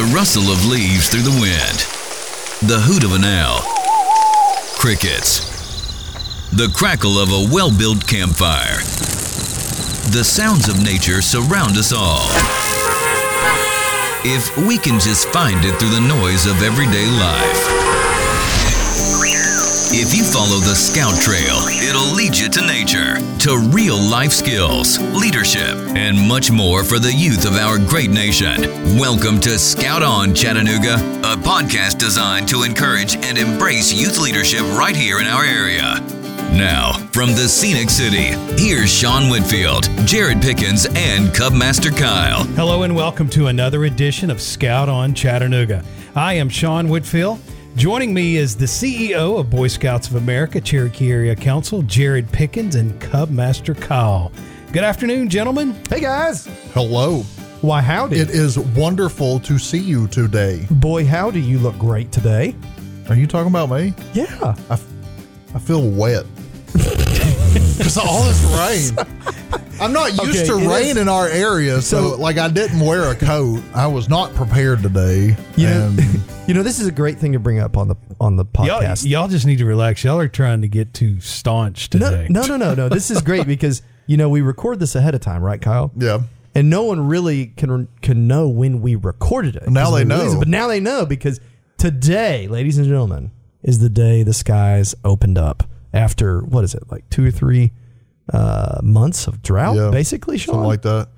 The rustle of leaves through the wind. The hoot of an owl. Crickets. The crackle of a well built campfire. The sounds of nature surround us all. If we can just find it through the noise of everyday life. If you follow the Scout Trail, it'll lead you to nature, to real life skills, leadership, and much more for the youth of our great nation. Welcome to Scout On Chattanooga, a podcast designed to encourage and embrace youth leadership right here in our area. Now, from the scenic city, here's Sean Whitfield, Jared Pickens, and Cubmaster Kyle. Hello and welcome to another edition of Scout on Chattanooga. I am Sean Whitfield. Joining me is the CEO of Boy Scouts of America, Cherokee Area Council, Jared Pickens, and Cub Master Kyle. Good afternoon, gentlemen. Hey guys. Hello. Why, howdy. It is wonderful to see you today. Boy, howdy, you look great today. Are you talking about me? Yeah. I, f- I feel wet. Because all this rain. I'm not used Okay, to rain is- in our area, so, So- like I didn't wear a coat. I was not prepared today. You know, and you know, this is a great thing to bring up on the on the Y'all, podcast. y'all just need to relax. Y'all are trying to get too staunch no, today. no, no, no, no. This is great because you know we record this ahead of time, right, Kyle? yeah. And no one really can can know when we recorded it. Now 'cause they we released it. know. But now they know because today, ladies and gentlemen, is the day the skies opened up after what is it like two or three uh, months of drought, Yeah. basically, Sean. Something like that.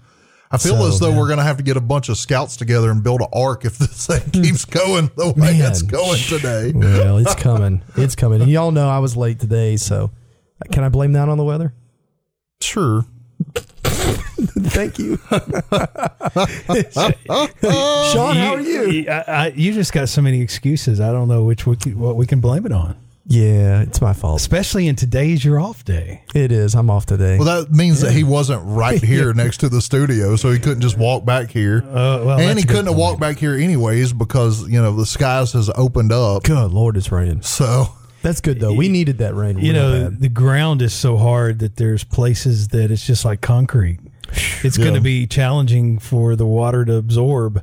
I feel So, as though man. we're going to have to get a bunch of scouts together and build an ark if this thing keeps going the way Man, it's going today. Well, it's coming. It's coming. And y'all know I was late today, so can I blame that on the weather? Sure. Thank you. Sean, how are you? I, I, you just got so many excuses. I don't know which we, what we can blame it on. Yeah, it's my fault. Especially in today's your off day. It is. I'm off today. Well, that means that he wasn't right here next to the studio, so he couldn't just walk back here. Uh, well, and he couldn't have walked back here anyways because you know the skies has opened up. Good Lord, it's raining. So That's good though. We needed that rain. You know, bad. the ground is so hard that there's places that it's just like concrete. It's going to be challenging for the water to absorb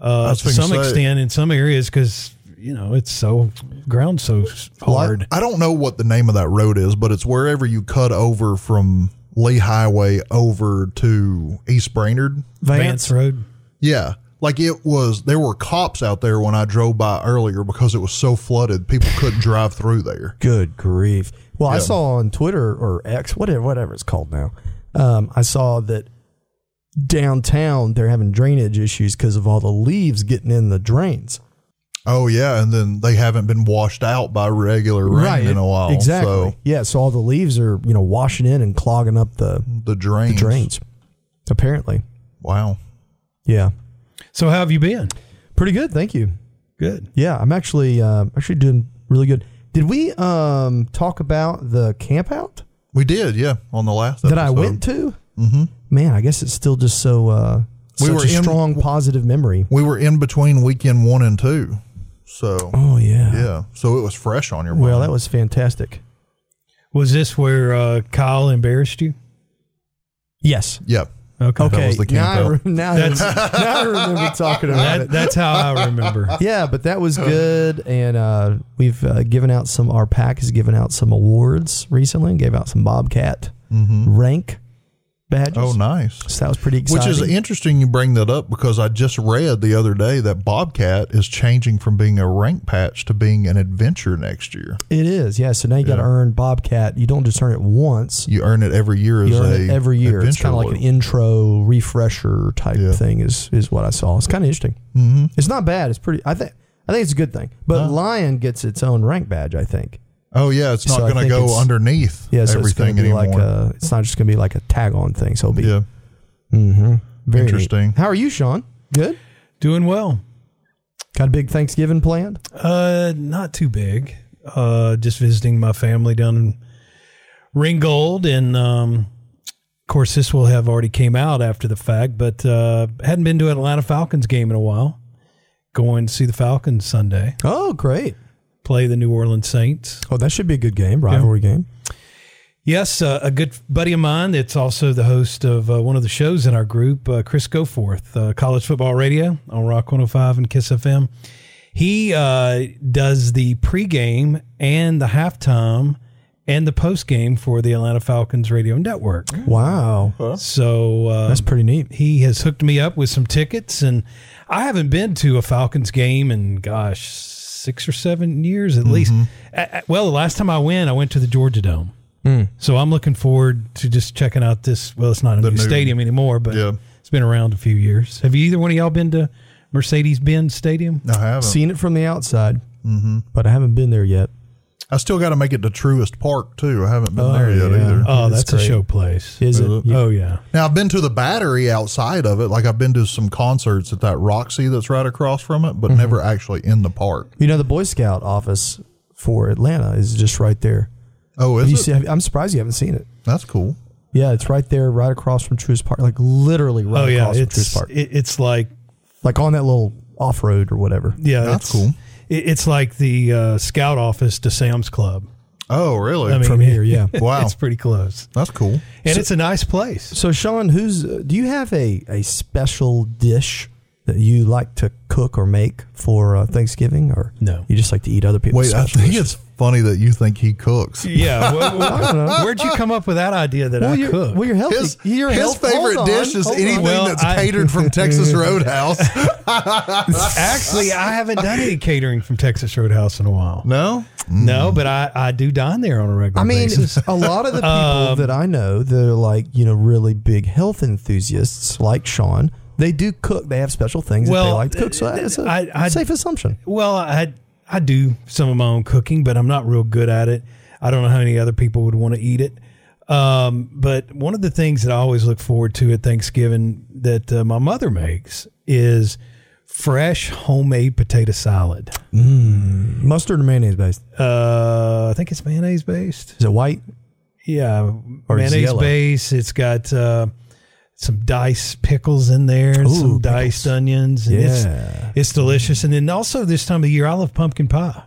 uh, to some say- extent in some areas because you know it's so ground so s- Well, I- hard. I, don't know what the name of that road is, but it's wherever you cut over from Lee Highway over to East Brainerd. Vance Road. Yeah. Like it was, there were cops out there when I drove by earlier because it was so flooded, people couldn't drive through there. Good grief. Well, I saw on Twitter or X, whatever, whatever it's called now. Um, I saw that downtown they're having drainage issues because of all the leaves getting in the drains. Oh yeah, and then they haven't been washed out by regular rain in a while. Exactly. So Yeah. So all the leaves are you know washing in and clogging up the the drains. drains. Apparently. Wow. Yeah. So how have you been? Pretty good. Thank you. Good. Yeah, I'm actually uh, actually doing really good. Did we um, talk about the camp out We did, yeah, on the last that I went to? Mm-hmm. Man, I guess it's still just so uh, We such were a in- strong positive memory. We were in between weekend one and two. So Oh yeah. yeah. So it was fresh on your mind. Well, that was fantastic. Was this where uh, Kyle embarrassed you? Yes. Yep. Okay. Okay. was the now, I, camp re- now, I- now I remember talking about That, it. that's how I remember. Yeah, but that was good, and uh, we've uh, given out some. Our pack has given out some awards recently. and Gave out some Bobcat rank badges. Oh, nice. So that was pretty exciting. Which is interesting you bring that up because I just read the other day that Bobcat is changing from being a rank patch to being an adventure next year. It is, yeah. So now you got to earn Bobcat. You don't just earn it once. You earn it every year as You earn a it every year. It's kind of like an intro refresher type Yeah. thing. Is is what I saw. It's kind of interesting. Mm-hmm. It's not bad. It's pretty. I think. I think it's a good thing. But Lion gets its own rank badge. I think. Oh yeah, it's not So going to go underneath Yeah. So it's going everything to be anymore. like a. It's not just going to be like a tag on thing. So it'll be. yeah. Mm-hmm. Very neat. Interesting. How are you, Sean? Good. Doing well. Got a big Thanksgiving planned? Uh, not too big. Uh, just visiting my family down in Ringgold, and um, of course, this will have already came out after the fact. But uh, hadn't been to an Atlanta Falcons game in a while. Going to see the Falcons Sunday Oh, great. Play the New Orleans Saints. Oh, that should be a good game, rivalry game. Yes, uh, a good buddy of mine that's also the host of uh, one of the shows in our group, uh, Chris Goforth, uh, College Football Radio on Rock 105 and Kiss FM. He uh, does the pregame and the halftime and the postgame for the Atlanta Falcons radio network. Wow, So uh, that's pretty neat. he has hooked me up with some tickets, and I haven't been to a Falcons game in gosh six or seven years at least. A- a- well, the last time I went, I went to the Georgia Dome. So I'm looking forward to just checking out this. Well, it's not a new, new- stadium anymore, but Yeah. it's been around a few years. Have you either one of y'all been to Mercedes Benz Stadium? I haven't. Seen it from the outside, mm-hmm. but I haven't been there yet. I still got to make it to Truist Park too. I haven't been there yet yeah. either. Oh, It's that's a show place. Is it? it? Oh yeah. Now I've been to the Battery outside of it. Like I've been to some concerts at that Roxy that's right across from it, Mm-hmm. but never actually in the park. You know, the Boy Scout office for Atlanta is just right there. Oh, is you it? see, I'm surprised you haven't seen it. That's cool. Yeah, it's right there, right across from Truist Park, like literally right Oh yeah. across from It's Truist Park, it, it's like like on that little off road or whatever. yeah. That's cool. It- it's like the uh, Scout office to Sam's Club. Oh, really? I mean, From here, yeah. Wow. it's pretty close, That's cool. and it's a nice place. So, Sean, who's uh, do you have a a special dish that you like to cook or make for uh, Thanksgiving, or No. you just like to eat other people's Wait, I think dishes? it's funny that you think he cooks. Yeah, wh- wh- where'd you come up with that idea that well, I you're, cook? well, you're healthy. His, you're his health- favorite hold on, dish is anything Well, that's I- catered from Texas Roadhouse. Actually, I haven't done any catering from Texas Roadhouse in a while. no? No, but I, I do dine there on a regular basis. I mean, basis. a lot of the people Um, that I know that are like, you know, really big health enthusiasts like Sean, they do cook. They have special things that they Well, like to cook. So that's a I- I- safe assumption. Well, I I do some of my own cooking, but I'm not real good at it. I don't know how many other people would want to eat it. Um, but one of the things that I always look forward to at Thanksgiving that uh, my mother makes is fresh homemade potato salad. Mustard or mayonnaise based? Uh, I think it's mayonnaise based. Is it white? Yeah, Or mayonnaise yellow? base. It's got uh, some diced pickles in there, and Ooh, some pickles. diced onions. And Yeah. it's, it's delicious. And then also this time of year, I love pumpkin pie.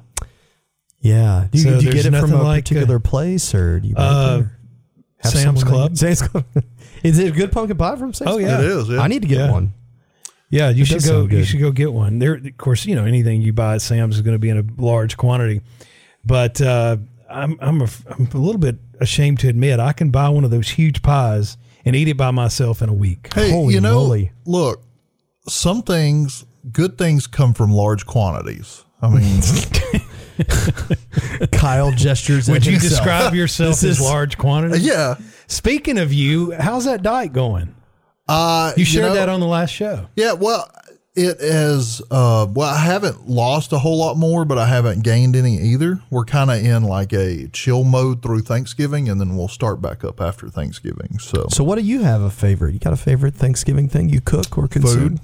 Yeah. Do you, So do you get it from a like, particular place or do you make Uh, it or have Sam's Club. Sam's Club. is it a good pumpkin pie from Sam's Oh, Club? yeah. It is. Yeah. I need to get Yeah. one. Yeah, you It should go. You should go get one. There, of course, you know anything you buy at Sam's is going to be in a large quantity. But uh, I'm I'm a, I'm a little bit ashamed to admit I can buy one of those huge pies and eat it by myself in a week. Hey, Holy you know, moly. look, some things, good things come from large quantities. I mean, Kyle gestures. Would at you himself. describe yourself This as is- large quantity? yeah. Speaking of you, how's that diet going? Uh, You shared know, that on the last show. Yeah, well, it. Uh, well, I haven't lost a whole lot more, but I haven't gained any either. We're kind of in like a chill mode through Thanksgiving, and then we'll start back up after Thanksgiving. So, So, what do you have a favorite? You got a favorite Thanksgiving thing you cook or consume?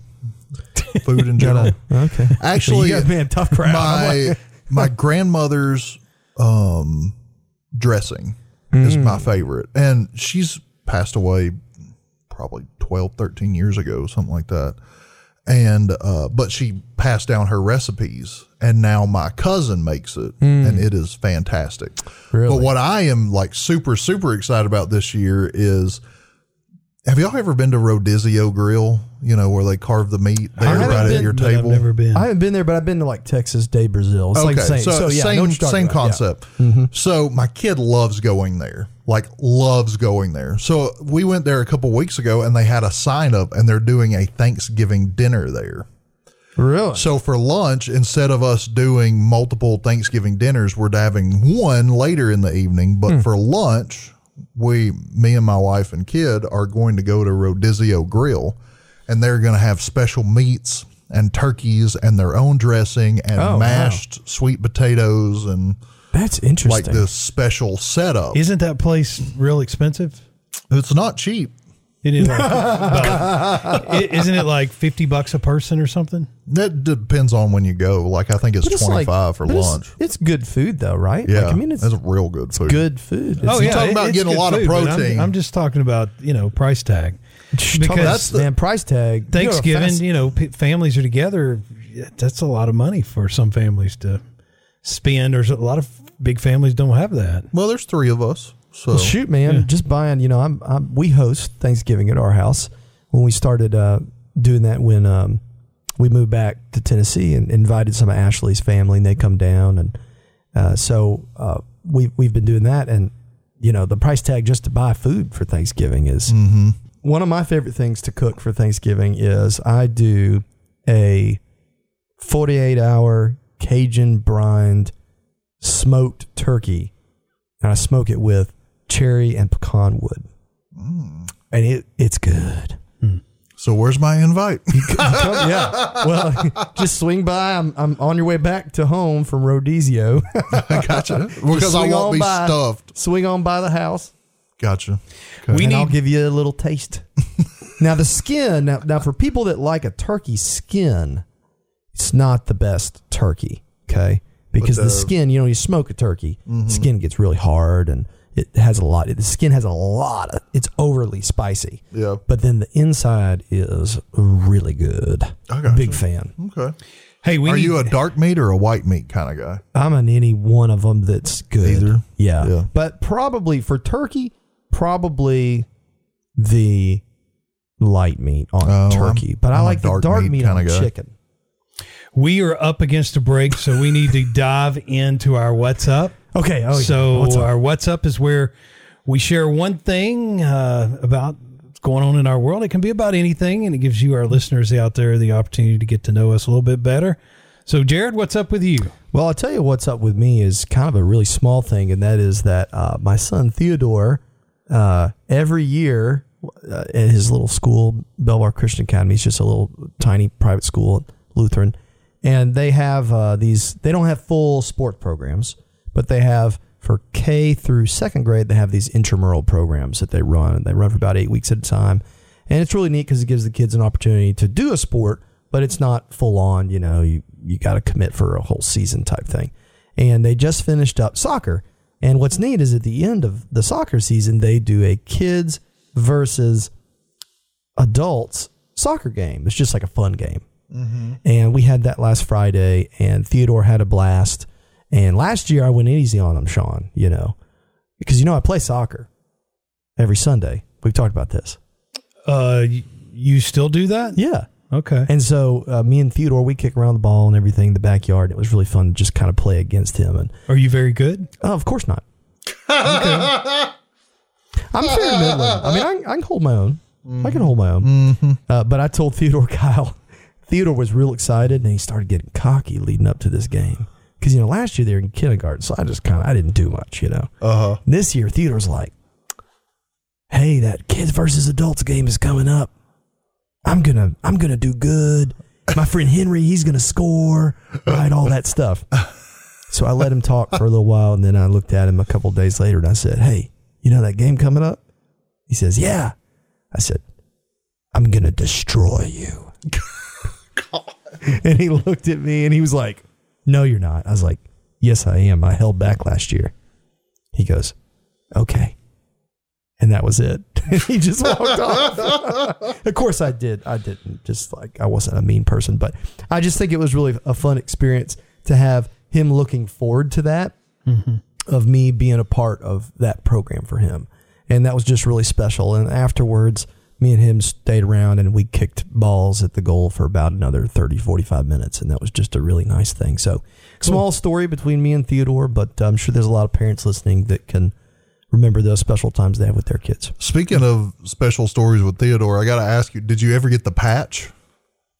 food, food in general. Okay. Actually, you got man, tough crowd. My my grandmother's um, dressing is my favorite, and she's passed away probably 12, 13 years ago, something like that. And uh, but she passed down her recipes, and now my cousin makes it, and it is fantastic. Really? But what I am like super super excited about this year is. Have y'all ever been to Rodizio Grill? You know where they carve the meat there right been, at your but I've table. never been. I haven't been there, but I've been to like Texas de Brazil. It's like the same. So, yeah, same what you're talking same about. Yeah. concept. So my kid loves going there, like loves going there. So we went there a couple weeks ago, and they had a sign up, and they're doing a Thanksgiving dinner there. Really? So for lunch, instead of us doing multiple Thanksgiving dinners, we're having one later in the evening. But hmm. for lunch, we, me and my wife and kid, are going to go to Rodizio Grill, and they're going to have special meats and turkeys and their own dressing and Oh, wow. mashed sweet potatoes and That's interesting. like this special setup. Isn't that place real expensive? It's not cheap. It is like, isn't it like fifty bucks a person or something? That depends on when you go. Like I think it's But it's twenty like- for but it's- lunch. It's, good food, though, right? Yeah, Like, I mean, it's it's real good food. good food. It's, Oh you yeah, talking about getting a good lot of food, but I'm- protein. I'm, just talking about you know price tag. Because that's man price tag. You go Thanksgiving, fast- you know, p- families are together. That's a lot of money for some families to spend. There's a lot of big families don't have that. Well, there's three of us. So Well, shoot, man, just buying. You know, I'm, I'm we host Thanksgiving at our house. When we started uh, doing that, when um, we moved back to Tennessee and invited some of Ashley's family, and they come down, and uh, so uh, we've we've been doing that, and you know, the price tag just to buy food for Thanksgiving is one of my favorite things to cook for Thanksgiving. Is I do a 48 hour Cajun brined smoked turkey, and I smoke it with cherry and pecan wood, mm. and it it's good. Mm. so where's my invite? Come- yeah, well, just swing by. I'm I'm on your way back to home from Rodizio. gotcha. Because I swing won't on be by. stuffed. swing on by the house. Gotcha. We and I'll give you a little taste. now the skin. Now, now for people that like a turkey skin, it's not the best turkey. Okay, because the, the- skin, you know, you smoke a turkey, mm-hmm. skin gets really hard and it has a lot. The skin has a lot. Of, it's overly spicy. Yeah. But then the inside is really good. I gotcha. Big fan. Okay. Hey, we Are need, you a dark meat or a white meat kind of guy? I'm an any one of them that's good. Either? Yeah. Yeah. But probably for turkey, probably the light meat on Oh, turkey. I'm- but I I'm a like the dark dark meat meat, kinda on guy. chicken. We are up against a break, so we need to dive into our what's up. Okay. Oh, yeah. so What's our what's up is where we share one thing uh, about what's going on in our world. It can be about anything, and it gives you, our listeners out there, the opportunity to get to know us a little bit better. So, Jared, what's up with you? Well, I'll tell you what's up with me is kind of a really small thing, and that is that uh, my son Theodore, uh, every year uh, at his little school, Belvoir Christian Academy, it's just a little tiny private school, Lutheran, and they have uh, these. They don't have full sport programs, but they have for K through second grade. They have these intramural programs that they run. They run for about eight weeks at a time, and it's really neat because it gives the kids an opportunity to do a sport, but it's not full on. You know, you you got to commit for a whole season type thing. And they just finished up soccer. And what's neat is at the end of the soccer season, they do a kids versus adults soccer game. It's just like a fun game. And we had that last Friday, and Theodore had a blast. And last year I went easy on him, Sean, you know, because you know I play soccer every Sunday. We've talked about this. Uh, you still do that? Yeah. Okay. And so uh, me and Theodore, we kick around the ball and everything in the backyard. It was really fun to just kind of play against him. And Are you very good? uh, of course not. I'm fair middling. I mean, I, I can hold my own. I can hold my own. Uh, but I told Theodore Kyle, Theodore was real excited and he started getting cocky leading up to this game. Because, you know, last year they were in kindergarten, so I just kind of, I didn't do much, you know. Uh huh. This year, Theodore's like, "Hey, that kids versus adults game is coming up. I'm gonna, I'm gonna do good. My friend Henry, he's gonna score, right? All that stuff." So I let him talk for a little while, and then I looked at him a couple days later, and I said, "Hey, you know that game coming up?" He says, "Yeah." I said, "I'm gonna destroy you." and he looked at me, and he was like, "No, you're not." I was like, "Yes, I am. I held back last year." He goes, okay. And that was it. he just walked off. of course I did. I didn't just like, I wasn't a mean person, but I just think it was really a fun experience to have him looking forward to that mm-hmm. of me being a part of that program for him. And that was just really special. And afterwards, me and him stayed around and we kicked balls at the goal for about another 30, 45 minutes. And that was just a really nice thing. So, small story between me and Theodore, but I'm sure there's a lot of parents listening that can remember those special times they have with their kids. Speaking of special stories with Theodore, I got to ask you: Did you ever get the patch?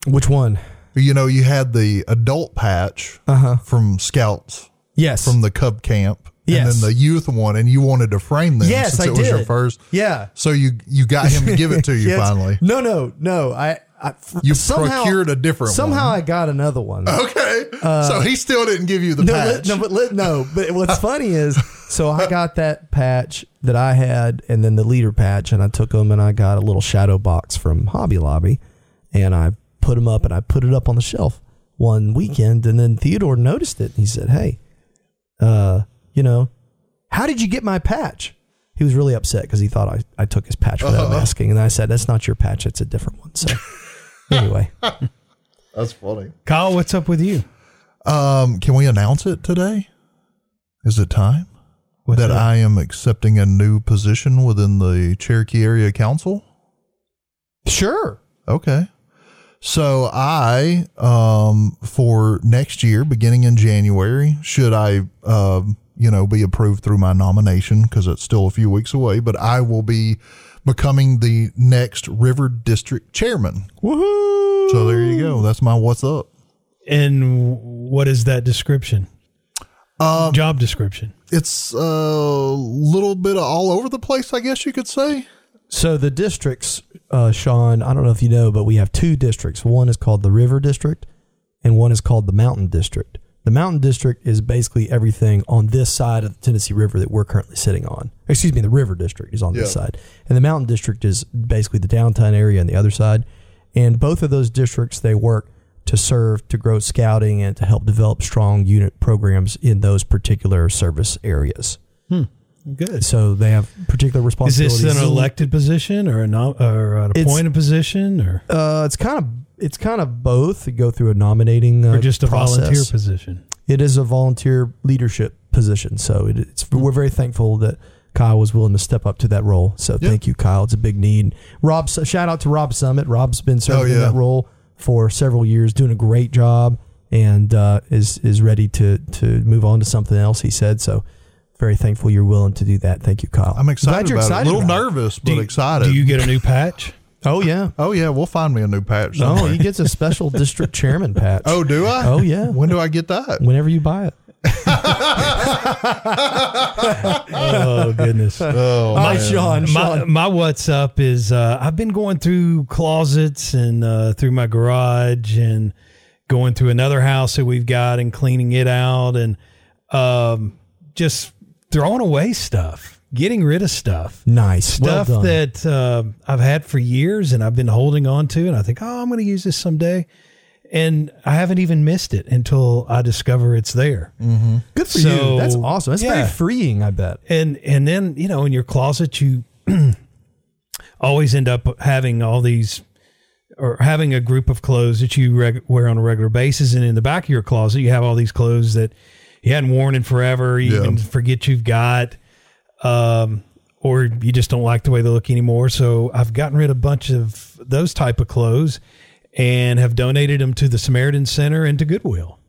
Which one? You know, you had the adult patch uh-huh. from Scouts Yes. from the Cub Camp, and then the youth one, and you wanted to frame them yes, since I it was did. your first. Yeah. So you you got him to give it to you Yes. finally. No, no, no. I, I You somehow, procured a different Somehow one. I got another one. Okay, so he still didn't give you the no, patch. li- no, but li- no. But what's funny is, so I got that patch that I had, and then the leader patch, and I took them and I got a little shadow box from Hobby Lobby, and I put them up and I put it up on the shelf one weekend, and then Theodore noticed it. And he said, "Hey, uh, you know, how did you get my patch?" He was really upset because he thought I, I took his patch without asking, and I said, "That's not your patch; it's a different one." So, anyway, That's funny. Kyle, what's up with you? Um, can we announce it today? Is it time? What's that, I am accepting a new position within the Cherokee Area Council. Sure. Okay. So I, um, for next year, beginning in January, should I, um, you know, be approved through my nomination because it's still a few weeks away, but I will be becoming the next River District Chairman. Woohoo! So there you go. That's my what's up. And what is that description? Um, Job description. it's a little bit all over the place, I guess you could say. So the districts, uh, Sean, I don't know if you know, but we have two districts. One is called the River District, and one is called the Mountain District. The Mountain District is basically everything on this side of the Tennessee River that we're currently sitting on. Excuse me, the River District is on this side, and the Mountain District is basically the downtown area on the other side. And both of those districts, they work to serve to grow scouting and to help develop strong unit programs in those particular service areas. Hmm. Good. So they have particular responsibilities. Is this an elected position or, a nom- or an It's- appointed position or, Uh, it's kind of it's kind of both. You go through a nominating uh, or just a process. volunteer position? It is a volunteer leadership position, so it, it's we're very thankful that Kyle was willing to step up to that role. So Yeah. thank you, Kyle. It's a big need. Rob, shout out to Rob Summit. Rob's been serving in yeah. that role for several years, doing a great job, and uh, is is ready to to move on to something else. He said so. Very thankful you're willing to do that. Thank you, Kyle. I'm excited Glad you're about excited it. A little about it. nervous, Do but you- excited. Do you get a new patch? Oh yeah. oh yeah, we'll find me a new patch. Oh, he gets a special district chairman patch. oh, do I? Oh, yeah. When do I get that? whenever you buy it. Oh goodness. Oh, Hi, man. Sean. my, Sean. my what's up is uh, I've been going through closets and uh, through my garage and going through another house that we've got and cleaning it out and um, just throwing away stuff, getting rid of stuff. Nice. Well Stuff done. that uh, I've had for years and I've been holding on to, and I think, oh, I'm going to use this someday. And I haven't even missed it until I discover it's there. Good for So, you. That's awesome. That's yeah. very freeing, I bet. and and then you know in your closet you always end up having all these or having a group of clothes that you reg- wear on a regular basis and in the back of your closet you have all these clothes that you hadn't worn in forever you Yeah. even forget you've got um or you just don't like the way they look anymore so i've gotten rid of a bunch of those type of clothes and have donated them to the samaritan center and to goodwill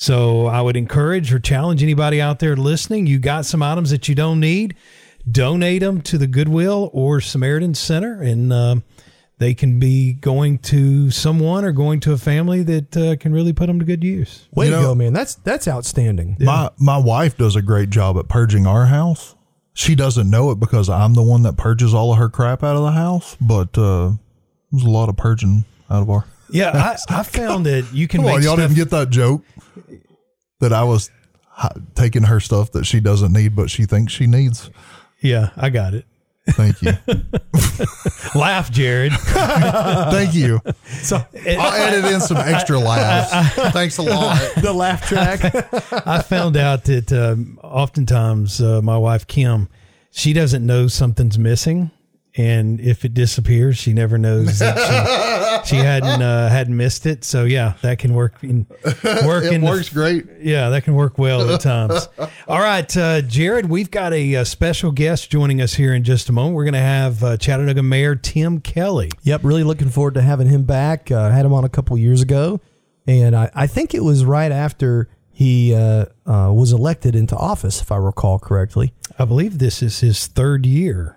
so I would encourage or challenge anybody out there listening. You got some items that you don't need, donate them to the Goodwill or Samaritan Center, and um, they can be going to someone or going to a family that uh, can really put them to good use. Way You to know- go, man. That's that's outstanding. My my wife does a great job at purging our house. She doesn't know it because I'm the one that purges all of her crap out of the house. But uh, there's a lot of purging out of our. Yeah, I, I found that you can Come make on, y'all stuff. didn't get that joke that I was taking her stuff that she doesn't need, but she thinks she needs. yeah, I got it. Thank you, Laugh, Jared. thank you. So I'll edit in some extra laughs. Thanks a lot. the laugh track. I found out that um, oftentimes uh, my wife Kim, she doesn't know something's missing, and if it disappears, she never knows that she, she hadn't uh, hadn't missed it. So yeah, that can work in work It in the- works great. yeah, that can work well at times. All right, uh, Jared, we've got a, uh special guest joining us here in just a moment. We're going to have uh, Chattanooga Mayor Tim Kelly. yep, really looking forward to having him back. Uh, had him on a couple years ago, and I, I think it was right after he uh, uh, was elected into office, if I recall correctly. I believe this is his third year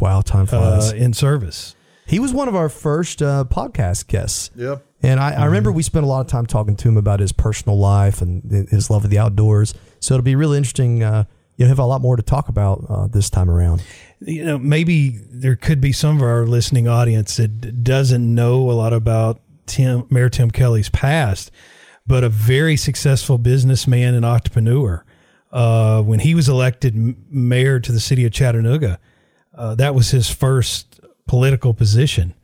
Wow, time flies. uh, in service. he was one of our first uh, podcast guests. Yep. And I, I remember we spent a lot of time talking to him about his personal life and his love of the outdoors. So it'll be really interesting. Uh, you'll have a lot more to talk about uh, this time around. you know, maybe there could be some of our listening audience that doesn't know a lot about Tim, Mayor Tim Kelly's past, but a very successful businessman and entrepreneur. Uh, when he was elected mayor to the city of Chattanooga, uh, that was his first political position.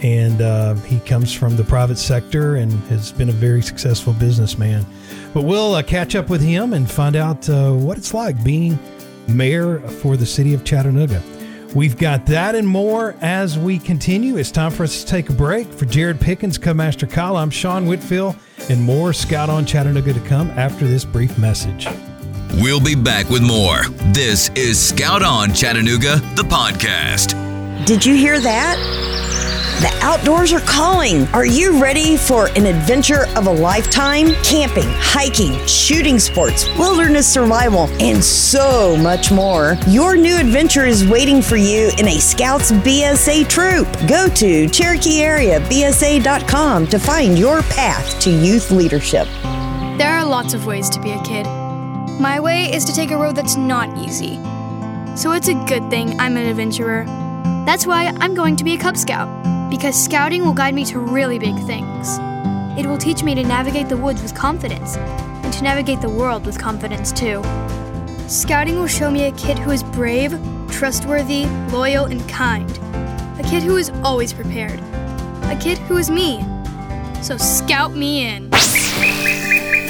And uh, he comes from the private sector and has been a very successful businessman. But we'll uh, catch up with him and find out uh, what it's like being mayor for the city of Chattanooga. We've got that and more as we continue. It's time for us to take a break. For Jared Pickens, Cubmaster Kyle, I'm Sean Whitfield, and more Scout on Chattanooga to come after this brief message. We'll be back with more. This is Scout On Chattanooga, the podcast. Did you hear that? The outdoors are calling. Are you ready for an adventure of a lifetime? Camping, hiking, shooting sports, wilderness survival, and so much more. Your new adventure is waiting for you in a Scouts BSA troop. Go to CherokeeAreaBSA.com to find your path to youth leadership. There are lots of ways to be a kid. My way is to take a road that's not easy. So it's a good thing I'm an adventurer. That's why I'm going to be a Cub Scout, because scouting will guide me to really big things. It will teach me to navigate the woods with confidence, and to navigate the world with confidence too. Scouting will show me a kid who is brave, trustworthy, loyal, and kind. A kid who is always prepared. A kid who is me. So scout me in.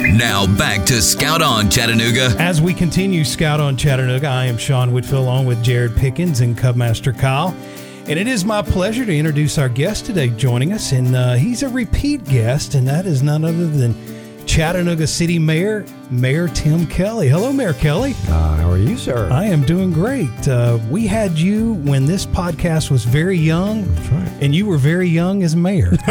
Now back to Scout On Chattanooga. As we continue Scout on Chattanooga, I am Sean Whitfield along with Jared Pickens and Cubmaster Kyle. And it is my pleasure to introduce our guest today joining us. And uh, he's a repeat guest, and that is none other than Chattanooga City Mayor, Mayor Tim Kelly. Hello, Mayor Kelly. Uh, how are you, sir? I am doing great. Uh, we had you when this podcast was very young. That's right. And you were very young as mayor.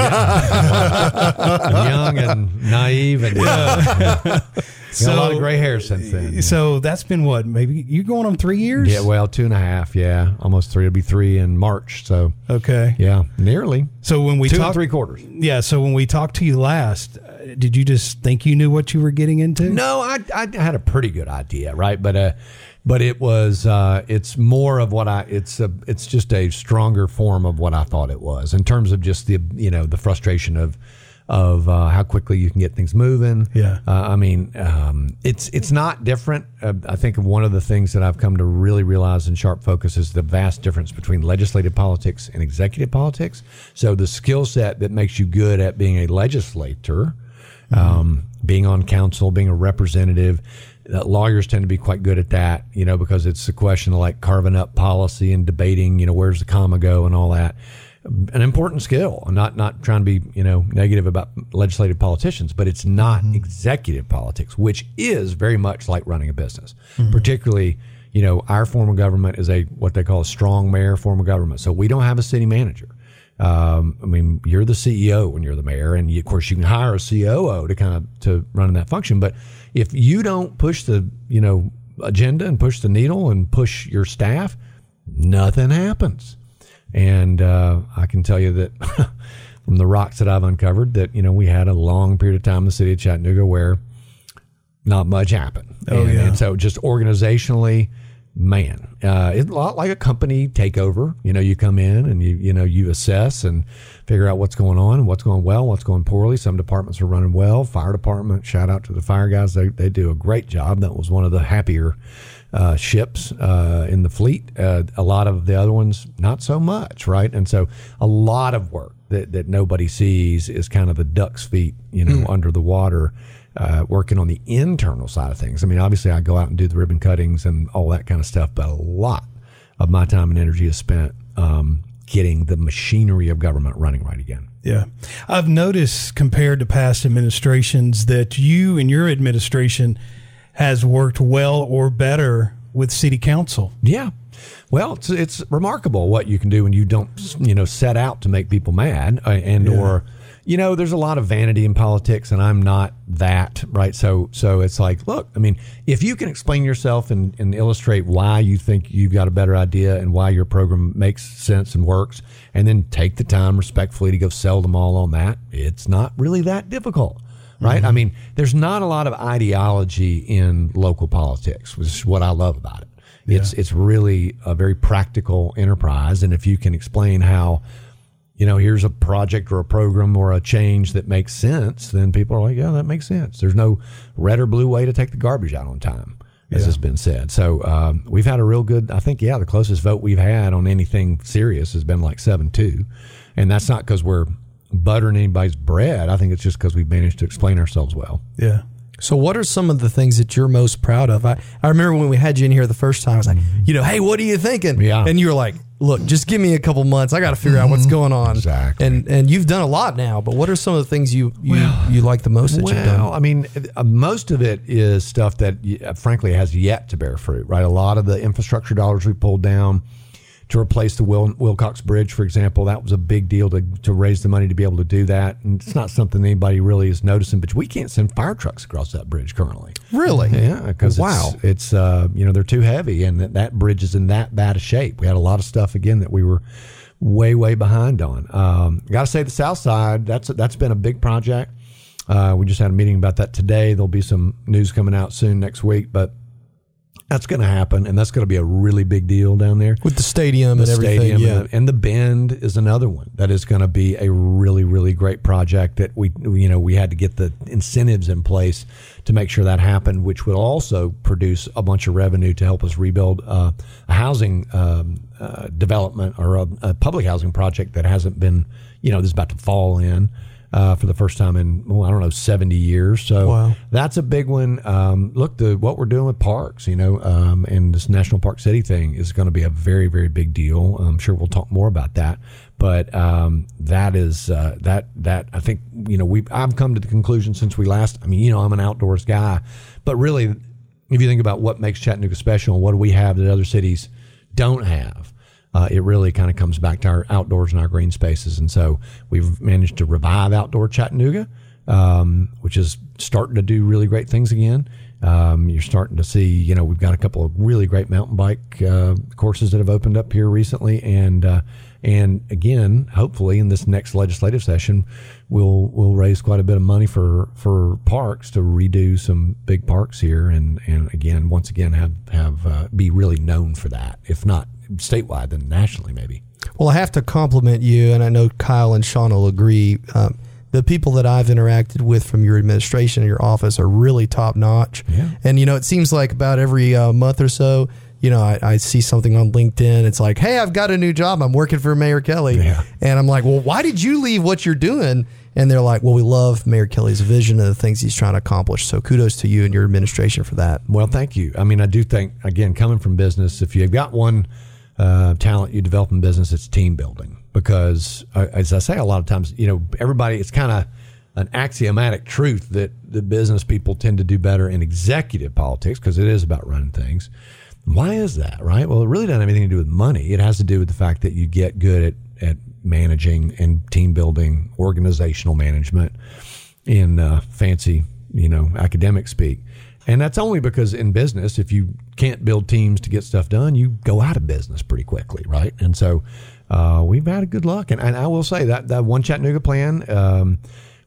Young and naive, and uh, got a lot of gray hair since then. So that's been what? Maybe you going on three years? Yeah, well, two and a half. Yeah, almost three. It'll be three in March. So Okay. yeah, nearly So when we two and talked, three quarters. yeah. So when we talked to you last, did you just think you knew what you were getting into? No, I, I had a pretty good idea, right? But uh, but it was uh, it's more of what I it's a it's just a stronger form of what I thought it was in terms of just the you know the frustration of of uh, how quickly you can get things moving. Yeah. uh, I mean um, it's it's not different. Uh, I think one of the things that I've come to really realize in sharp focus is the vast difference between legislative politics and executive politics. So the skill set that makes you good at being a legislator um, being on council, being a representative. Uh, lawyers tend to be quite good at that, you know, because it's a question of like carving up policy and debating, you know, where's the comma go and all that. An important skill. I'm not not trying to be, you know, negative about legislative politicians, but it's not executive politics, which is very much like running a business. Particularly, you know, our form of government is a what they call a strong mayor form of government. So we don't have a city manager. Um, I mean, you're the CEO when you're the mayor, and you, of course you can hire a COO to kind of to run in that function. But if you don't push the you know agenda and push the needle and push your staff, nothing happens. And uh, I can tell you that from the rocks that I've uncovered, that you know we had a long period of time in the city of Chattanooga where not much happened. Oh, and, yeah. and so just organizationally, man, uh, it's a lot like a company takeover. You know, you come in and you you know you assess and figure out what's going on what's going well, what's going poorly. Some departments are running well. Fire department, shout out to the fire guys. They they do a great job. That was one of the happier uh, ships uh, in the fleet. Uh, a lot of the other ones, not so much, right? And so a lot of work that, that nobody sees is kind of the duck's feet, you know, under the water, uh, working on the internal side of things. I mean, obviously, I go out and do the ribbon cuttings and all that kind of stuff, but a lot of my time and energy is spent um, getting the machinery of government running right again. Yeah. I've noticed compared to past administrations that you and your administration has worked well or better with city council. Yeah. Well, it's it's remarkable what you can do when you don't, you know, set out to make people mad uh, and or you know, there's a lot of vanity in politics and I'm not that, right? So so it's like, look, I mean, if you can explain yourself and, and illustrate why you think you've got a better idea and why your program makes sense and works, and then take the time respectfully to go sell them all on that, it's not really that difficult right? Mm-hmm. I mean, there's not a lot of ideology in local politics, which is what I love about it. It's it's really a very practical enterprise, and if you can explain how, you know, here's a project or a program or a change that makes sense, then people are like, yeah, that makes sense. There's no red or blue way to take the garbage out on time, as has been said. So um, we've had a real good. I think, yeah, the closest vote we've had on anything serious has been like seven two, and that's not because we're buttering anybody's bread. I think it's just because we've managed to explain ourselves well. Yeah. So, what are some of the things that you're most proud of? I, I remember when we had you in here the first time, I was like, you know, hey, what are you thinking? Yeah. And you were like, look, just give me a couple months. I got to figure out what's going on. Exactly. And and you've done a lot now, but what are some of the things you you, you like the most that you've done? Well, done? I mean, uh, most of it is stuff that, uh, frankly, has yet to bear fruit. Right, a lot of the infrastructure dollars we pulled down to replace the Wil- Wilcox Bridge, for example, that was a big deal to to raise the money to be able to do that. And it's not something anybody really is noticing, but we can't send fire trucks across that bridge currently. Really? Yeah, because Wow. it's, it's uh, you know they're too heavy, and that, that bridge is in that bad a shape. We had a lot of stuff again that we were way way behind on. Um, Got to say the South Side that's that's been a big project. Uh, we just had a meeting about that today. There'll be some news coming out soon next week, but that's going to happen, and that's going to be a really big deal down there With the stadium the and everything. stadium yeah. and, the, and the bend is another one that is going to be a really really great project that we you know we had to get the incentives in place to make sure that happened which would also produce a bunch of revenue to help us rebuild uh, a housing um, uh, development or a, a public housing project that hasn't been you know this is about to fall in uh, for the first time in well, I don't know seventy years. So Wow. that's a big one. Um, look, the what we're doing with parks, you know, um, and this National Park City thing is going to be a very, very big deal. I'm sure we'll talk more about that, but um, that is uh, that that I think you know we I've come to the conclusion since we last. I mean, you know, I'm an outdoors guy, but really, if you think about what makes Chattanooga special and what do we have that other cities don't have. Uh, it really kind of comes back to our outdoors and our green spaces. And so we've managed to revive outdoor Chattanooga, um, which is starting to do really great things again. Um, you're starting to see, you know, we've got a couple of really great mountain bike uh, courses that have opened up here recently, and uh, and again, hopefully, in this next legislative session, we'll we'll raise quite a bit of money for for parks to redo some big parks here, and and again, once again, have have uh, be really known for that, if not statewide, then nationally, maybe. Well, I have to compliment you, and I know Kyle and Sean will agree. Um, the people that I've interacted with from your administration and your office are really top notch. Yeah. And, you know, it seems like about every uh, month or so, you know, I, I see something on LinkedIn. It's like, hey, I've got a new job. I'm working for Mayor Kelly. Yeah. And I'm like, well, why did you leave what you're doing? And they're like, well, we love Mayor Kelly's vision and the things he's trying to accomplish. So kudos to you and your administration for that. Well, thank you. I mean, I do think, again, coming from business, if you've got one uh, talent you develop in business, it's team building. Because, uh, as I say a lot of times, you know, everybody, it's kind of an axiomatic truth that the business people tend to do better in executive politics because it is about running things. Why is that, right? Well, it really doesn't have anything to do with money. It has to do with the fact that you get good at, at managing and team building, organizational management in uh, fancy, you know, academic speak. And that's only because in business, if you can't build teams to get stuff done, you go out of business pretty quickly, right? And so uh, we've had a good luck. And, and I will say that that one Chattanooga plan, um,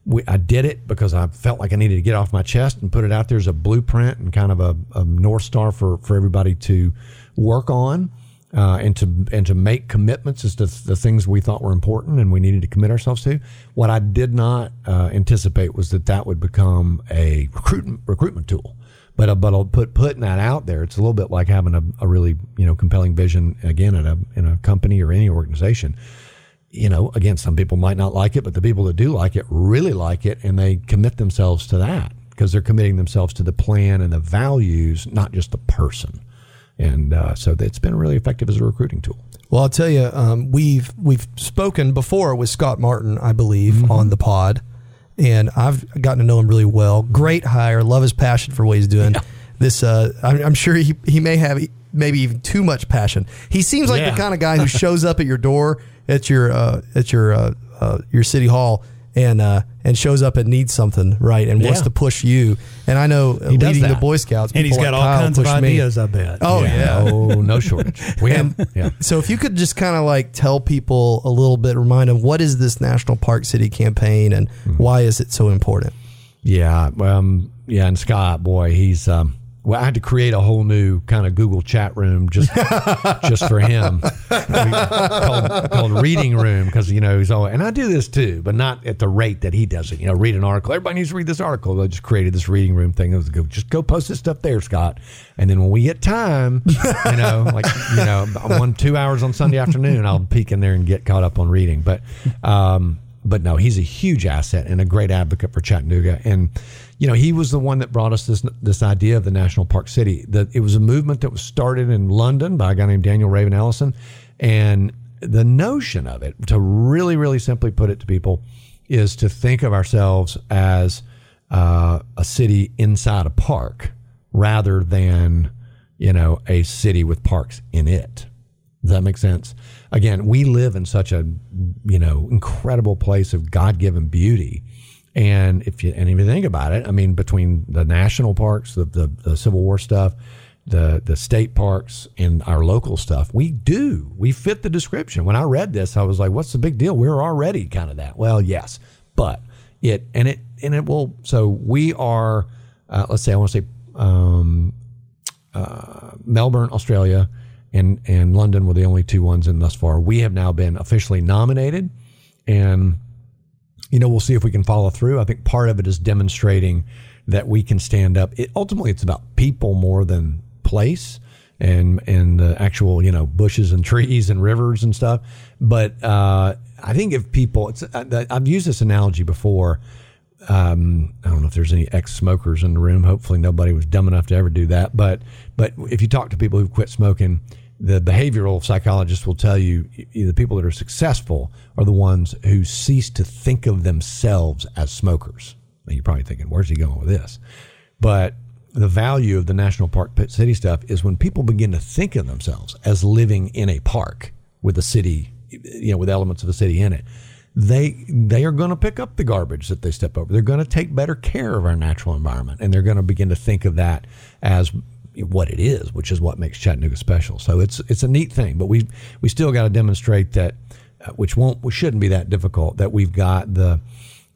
we, I did it because I felt like I needed to get off my chest and put it out there as a blueprint and kind of a, a north star for, for everybody to work on. Uh, and to and to make commitments as to the things we thought were important and we needed to commit ourselves to. What I did not uh, anticipate was that that would become a recruitment recruitment tool. But uh, but I'll put putting that out there. It's a little bit like having a, a really you know compelling vision again at a in a company or any organization. You know, again, some people might not like it, but the people that do like it really like it, and they commit themselves to that because they're committing themselves to the plan and the values, not just the person. And uh, so it's been really effective as a recruiting tool. Well, I'll tell you, um, we've we've spoken before with Scott Martin, I believe, on the pod, and I've gotten to know him really well. Great hire, love his passion for what he's doing. This, uh, I'm, I'm sure he he may have maybe even too much passion. He seems like Yeah. the kind of guy who shows up at your door at your uh, at your uh, uh, your city hall and uh, and shows up and needs something right and wants Yeah. to push you. And I know He does leading the. Boy Scouts, And he's got like all Kyle kinds of push me. ideas, I bet. Oh yeah. Oh, no shortage. We have, yeah. So if you could just kind of like tell people a little bit, remind them what is this National Park City campaign and why is it so important? Yeah, um, yeah, and Scott, boy, he's. Um, well, I had to create a whole new kind of Google chat room just just for him, called, called Reading Room because you know he's all. And I do this too, but not at the rate that he does it. You know, read an article. Everybody needs to read this article. I just created this Reading Room thing. It was go just go post this stuff there, Scott. And then when we get time, you know, like you know, one two hours on Sunday afternoon, I'll peek in there and get caught up on reading. But um, but no, he's a huge asset and a great advocate for Chattanooga. And you know, he was the one that brought us this this idea of the National Park City. That it was a movement that was started in London by a guy named Daniel Raven Ellison, And the notion of it, to really, really simply put it to people, is to think of ourselves as uh, a city inside a park rather than, you know, a city with parks in it. Does that make sense? Again, we live in such a, you know, incredible place of God given beauty. And if you, and if you think about it, I mean, between the national parks, the, the, the Civil War stuff, the the state parks and our local stuff. We do. We fit the description. When I read this, I was like, "What's the big deal? We're already kind of that." Well, yes, but it and it and it will. So we are. Uh, let's say I want to say um, uh, Melbourne, Australia, and and London were the only two ones in thus far. We have now been officially nominated, and you know we'll see if we can follow through. I think part of it is demonstrating that we can stand up. It, ultimately, it's about people more than place and and the actual you know bushes and trees and rivers and stuff. But uh, I think if people, it's, uh, I've used this analogy before. Um, I don't know if there's any ex-smokers in the room. Hopefully, nobody was dumb enough to ever do that. But but if you talk to people who've quit smoking, the behavioral psychologists will tell you the people that are successful are the ones who cease to think of themselves as smokers. Now you're probably thinking, where's he going with this? But the value of the national park city stuff is when people begin to think of themselves as living in a park with a city, you know, with elements of a city in it. They they are going to pick up the garbage that they step over. They're going to take better care of our natural environment, and they're going to begin to think of that as what it is, which is what makes Chattanooga special. So it's it's a neat thing, but we we still got to demonstrate that, uh, which won't which shouldn't be that difficult. That we've got the,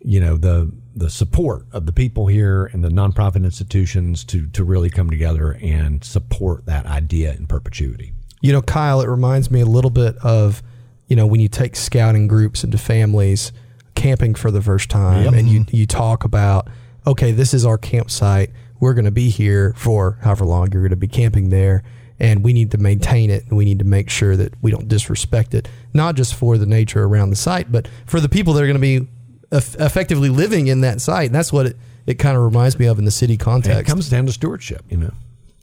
you know, the the support of the people here and the nonprofit institutions to to really come together and support that idea in perpetuity. You know, Kyle, it reminds me a little bit of, you know, when you take scouting groups into families camping for the first time yep. and you you talk about, okay, this is our campsite. We're going to be here for however long you're going to be camping there and we need to maintain it and we need to make sure that we don't disrespect it not just for the nature around the site but for the people that are going to be effectively living in that site. And that's what it, it kind of reminds me of in the city context. it comes down to stewardship, you know.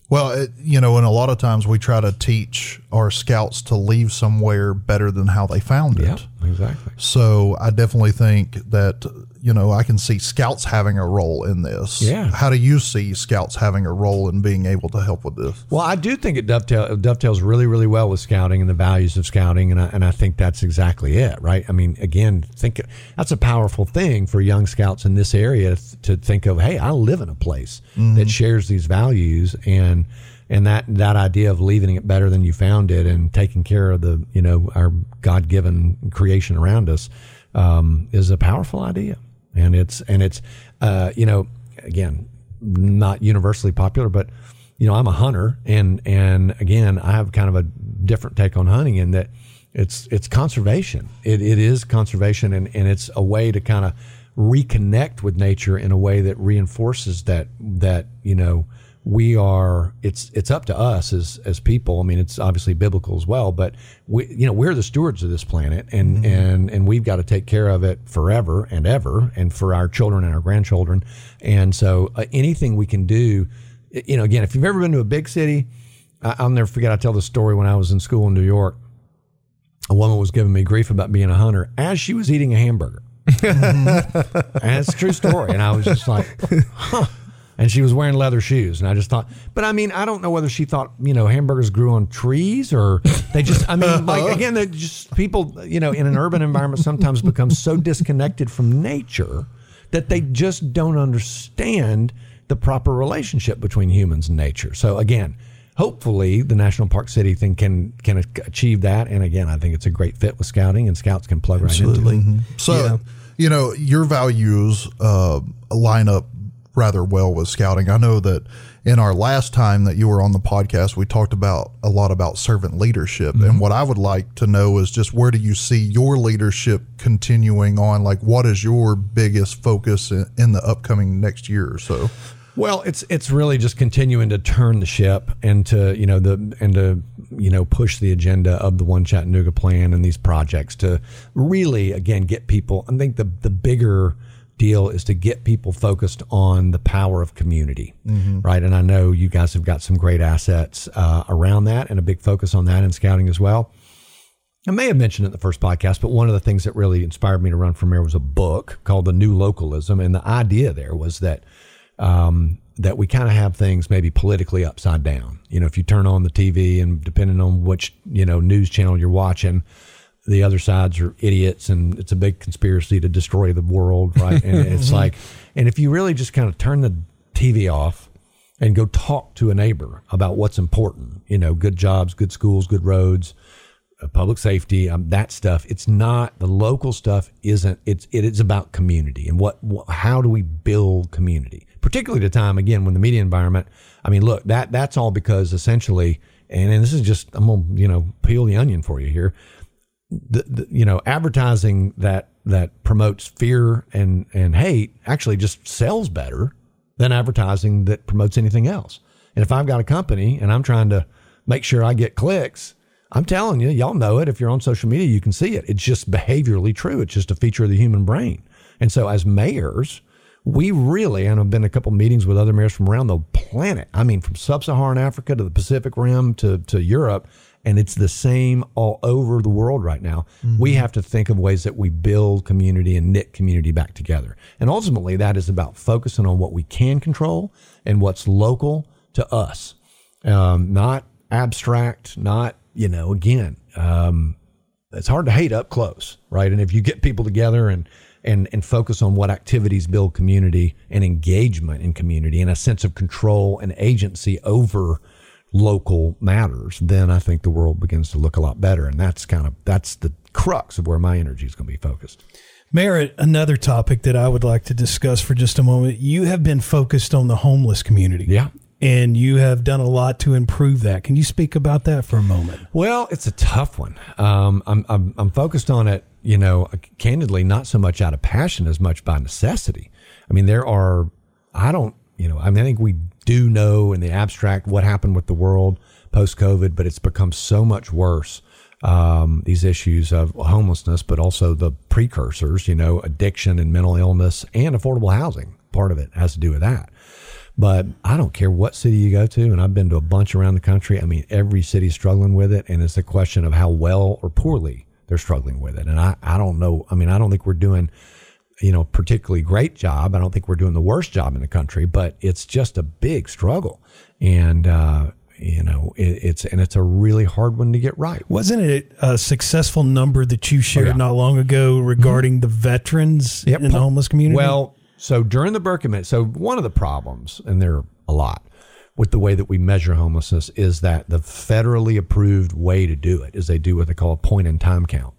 Well, it, you know, and a lot of times we try to teach our scouts to leave somewhere better than how they found it. Exactly. So I definitely think that you know, I can see scouts having a role in this. Yeah. How do you see scouts having a role in being able to help with this? Well, I do think it dovetail, dovetails really, really well with scouting and the values of scouting, and I, and I think that's exactly it, right? I mean, again, think that's a powerful thing for young scouts in this area to think of. Hey, I live in a place mm-hmm. that shares these values, and and that that idea of leaving it better than you found it, and taking care of the you know our God given creation around us um, is a powerful idea and it's and it's uh, you know again not universally popular, but you know I'm a hunter, and and again I have kind of a different take on hunting in that it's it's conservation. It it is conservation, and and it's a way to kind of reconnect with nature in a way that reinforces that that you know we are it's it's up to us as as people. I mean it's obviously biblical as well but we you know we're the stewards of this planet and mm-hmm. and and we've got to take care of it forever and ever and for our children and our grandchildren. And so uh, anything we can do you know again if you've ever been to a big city I, i'll never forget i tell the story when i was in school in new york. A woman was giving me grief about being a hunter as she was eating a hamburger. Mm-hmm. and it's a true story. And i was just like huh and she was wearing leather shoes. And I just thought, but I mean, I don't know whether she thought, you know, hamburgers grew on trees or they just, I mean, like, again, they just people, you know, in an urban environment sometimes become so disconnected from nature that they just don't understand the proper relationship between humans and nature. So again, hopefully the national park city thing can can achieve that and again i think it's a great fit with scouting and scouts can plug Absolutely. right into it mm-hmm. so yeah. you know your values uh, line up rather well with scouting. I know that in our last time that you were on the podcast, we talked about a lot about servant leadership. Mm-hmm. And what I would like to know is just where do you see your leadership continuing on? Like, what is your biggest focus in, in the upcoming next year or so? Well, it's it's really just continuing to turn the ship and to you know the and to you know push the agenda of the One Chattanooga plan and these projects to really again get people. I think the the bigger deal is to get people focused on the power of community, mm-hmm. right? And I know you guys have got some great assets uh, around that and a big focus on that in scouting as well. I may have mentioned it in the first podcast, but one of the things that really inspired me to run for mayor was a book called The New Localism, and the idea there was that um, that we kind of have things maybe politically upside down. You know, if you turn on the TV and depending on which you know news channel you're watching, the other sides are idiots, and it's a big conspiracy to destroy the world, right? And it's like, and if you really just kind of turn the TV off and go talk to a neighbor about what's important, you know, good jobs, good schools, good roads uh, public safety, um, that stuff. It's not the local stuff. Isn't it's it is about community and what, what how do we build community, particularly at a time again when the media environment. I mean, look that that's all because essentially, and, and this is just I'm gonna you know peel the onion for you here. The, the, you know advertising that that promotes fear and and hate actually just sells better than advertising that promotes anything else. And if I've got a company and I'm trying to make sure I get clicks I'm telling you, y'all know it. If you're on social media, you can see it. It's just behaviorally true. It's just a feature of the human brain. And so, as mayors, we really, and I've been a couple meetings with other mayors from around the planet. I mean, from sub-Saharan Africa to the Pacific Rim to to Europe, and it's the same all over the world right now. Mm-hmm. We have to think of ways that we build community and knit community back together. And ultimately, that is about focusing on what we can control and what's local to us, um, not abstract, not you know, again, um, it's hard to hate up close, right? And if you get people together and and and focus on what activities build community and engagement in community and a sense of control and agency over local matters, then I think the world begins to look a lot better. And that's kind of that's the crux of where my energy is going to be focused. Merritt, another topic that I would like to discuss for just a moment. You have been focused on the homeless community. Yeah and you have done a lot to improve that. Can you speak about that for a moment? Well, it's a tough one. Um, I'm, I'm, I'm focused on it, you know, candidly, not so much out of passion as much by necessity. I mean, there are, I don't, you know, I mean, I think we do know in the abstract what happened with the world post COVID, but it's become so much worse. Um, these issues of homelessness, but also the precursors, you know, addiction and mental illness and affordable housing. Part of it has to do with that. But I don't care what city you go to, and I've been to a bunch around the country. I mean, every city's struggling with it, and it's a question of how well or poorly they're struggling with it. And I, I don't know. I mean, I don't think we're doing, you know, particularly great job. I don't think we're doing the worst job in the country, but it's just a big struggle. And, uh, you know, it, it's and it's a really hard one to get right. Wasn't it a successful number that you shared oh, yeah. not long ago regarding mm-hmm. the veterans yep. in the homeless community? Well, so during the Berkman, so one of the problems, and there are a lot, with the way that we measure homelessness is that the federally approved way to do it is they do what they call a point in time count.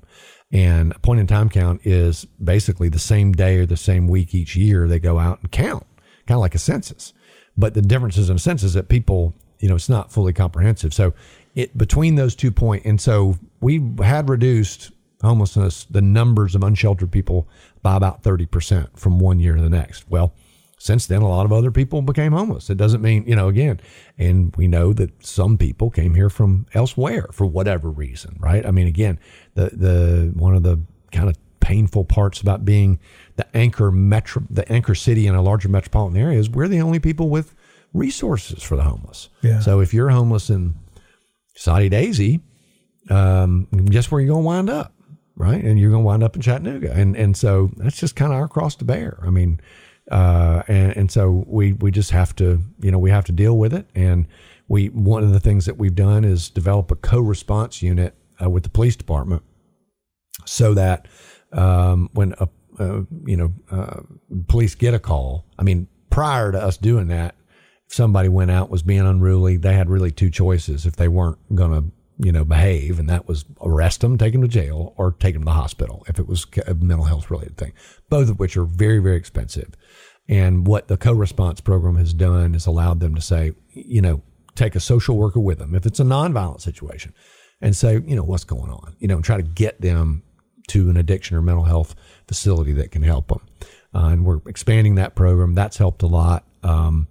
And a point in time count is basically the same day or the same week each year they go out and count, kind of like a census. But the differences in census that people, you know, it's not fully comprehensive. So it between those two point, and so we had reduced homelessness, the numbers of unsheltered people by about 30% from one year to the next. Well, since then, a lot of other people became homeless. It doesn't mean, you know, again, and we know that some people came here from elsewhere for whatever reason, right? I mean, again, the, the, one of the kind of painful parts about being the anchor metro, the anchor city in a larger metropolitan area is we're the only people with resources for the homeless. Yeah. So if you're homeless in Soddy Daisy, um, guess where you're going to wind up? right? And you're going to wind up in Chattanooga, and and so that's just kind of our cross to bear. I mean, uh, and and so we we just have to you know we have to deal with it, and we one of the things that we've done is develop a co-response unit uh, with the police department, so that um, when a uh, you know uh, police get a call, I mean prior to us doing that. If somebody went out was being unruly, they had really two choices. If they weren't going to you know, behave, and that was arrest them, take them to jail, or take them to the hospital if it was a mental health related thing. Both of which are very, very expensive. And what the co-response program has done is allowed them to say, you know, take a social worker with them if it's a nonviolent situation, and say, you know, what's going on, you know, and try to get them to an addiction or mental health facility that can help them. Uh, and we're expanding that program. That's helped a lot. Um,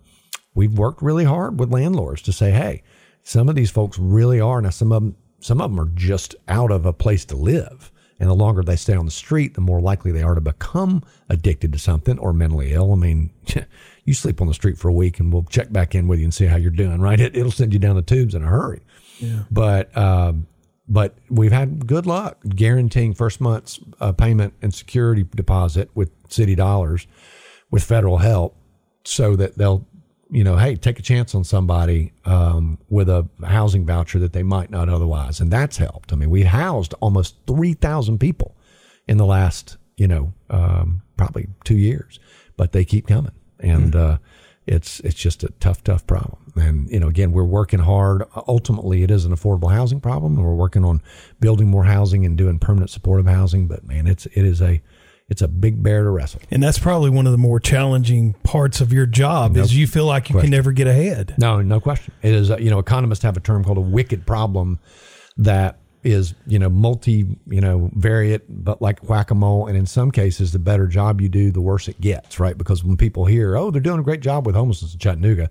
we've worked really hard with landlords to say, hey, some of these folks really are. Now, some of them, some of them are just out of a place to live. And the longer they stay on the street, the more likely they are to become addicted to something or mentally ill. I mean, you sleep on the street for a week and we'll check back in with you and see how you're doing, right? It, will send you down the tubes in a hurry. Yeah. But, um, but we've had good luck guaranteeing first month's uh, payment and security deposit with city dollars, with federal help, so that they'll, you know, hey, take a chance on somebody um, with a housing voucher that they might not otherwise, and that's helped. I mean, we housed almost three thousand people in the last, you know, um, probably two years, but they keep coming, and uh, it's it's just a tough, tough problem. And you know, again, we're working hard. Ultimately, it is an affordable housing problem, and we're working on building more housing and doing permanent supportive housing. But man, it's it is a it's a big bear to wrestle. And that's probably one of the more challenging parts of your job is you feel like you question. can never get ahead. No, no question. It is. uh, You know, economists have a term called a wicked problem that is you know multi you know variate but like whack-a-mole and in some cases the better job you do the worse it gets right because when people hear oh they're doing a great job with homelessness in chattanooga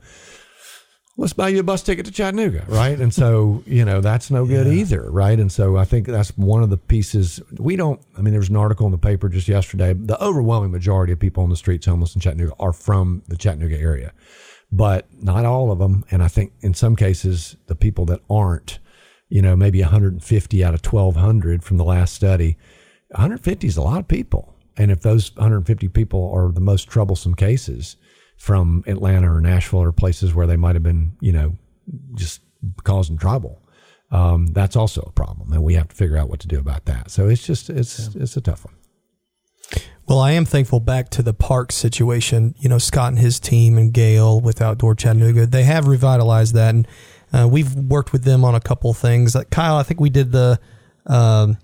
let's buy you a bus ticket to Chattanooga, right? And so, you know, that's no good either, right? And so I think that's one of the pieces we don't, I mean, there was an article in the paper just yesterday. The overwhelming majority of people on the streets homeless in Chattanooga are from the Chattanooga area, but not all of them. And I think in some cases, the people that aren't, you know, maybe 150 out of 1,200 from the last study, 150 is a lot of people. And if those 150 people are the most troublesome cases, from Atlanta or Nashville or places where they might have been, you know, just causing trouble. Um, that's also a problem, and we have to figure out what to do about that. So it's just it's it's a tough one. Well, I am thankful back to the park situation. You know, Scott and his team and Gail with Outdoor Chattanooga, they have revitalized that, and uh, we've worked with them on a couple things. Like Kyle, I think we did the um,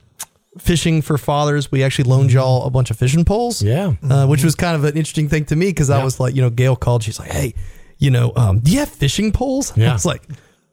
fishing for fathers. We actually loaned y'all a bunch of fishing poles. Yeah. uh, which was kind of an interesting thing to me because I was like, you know, Gail called. She's like, hey, you know, um, do you have fishing poles? I Yeah. was like.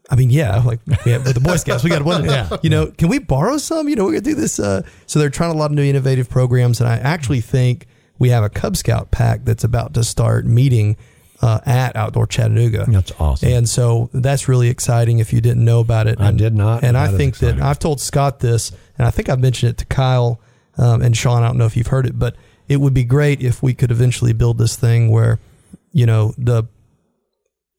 I mean, yeah, like yeah, with the Boy Scouts, we got one. Yeah. You know, can we borrow some? You know, we're gonna do this. Uh, so they're trying a lot of new innovative programs, and I actually think we have a Cub Scout pack that's about to start meeting uh, at Outdoor Chattanooga. That's awesome. And so that's really exciting. If you didn't know about it, I did not. And I think that. I've told Scott this, and I think I've mentioned it to Kyle um, and Sean. I don't know if you've heard it, but it would be great if we could eventually build this thing where, you know, the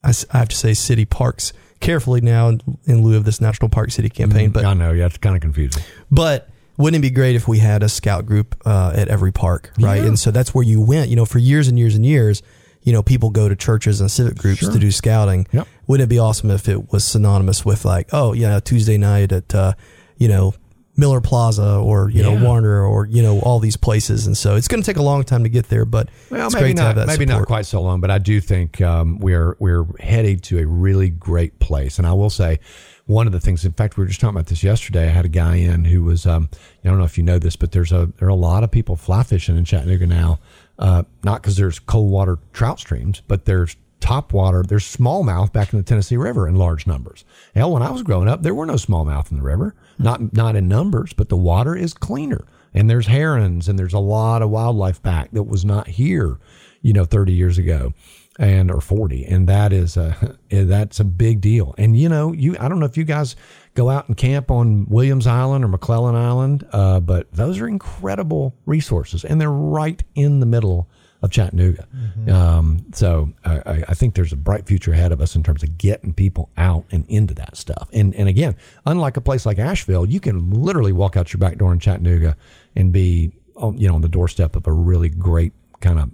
I have to say city parks carefully now in, in lieu of this national park city campaign, but I know, yeah, it's kind of confusing. but wouldn't it be great if we had a scout group uh, at every park, right? And so that's where you went. You know, for years and years and years, you know, people go to churches and civic groups to do scouting. Yep. Wouldn't it be awesome if it was synonymous with like, oh yeah, Tuesday night at uh, you know Miller Plaza or you know Yeah. Warner or you know all these places, and so it's going to take a long time to get there, but Well, it's maybe great to not, have that maybe support. not quite so long, but I do think um, we're we're headed to a really great place. And I will say, one of the things. In fact, we were just talking about this yesterday. I had a guy in who was. Um, I don't know if you know this, but there's a there are a lot of people fly fishing in Chattanooga now. Uh, not because there's cold water trout streams, but there's top water. There's smallmouth back in the Tennessee River in large numbers. Hell, when I was growing up, there were no smallmouth in the river. Not not in numbers, but the water is cleaner and there's herons and there's a lot of wildlife back that was not here, you know, 30 years ago and or 40 and that is a that's a big deal and you know you i don't know if you guys go out and camp on williams island or maclellan island uh, but those are incredible resources and they're right in the middle of chattanooga um, so I, I- I think there's a bright future ahead of us in terms of getting people out and into that stuff and and again unlike a place like asheville you can literally walk out your back door in chattanooga and be on, you know on the doorstep of a really great kind of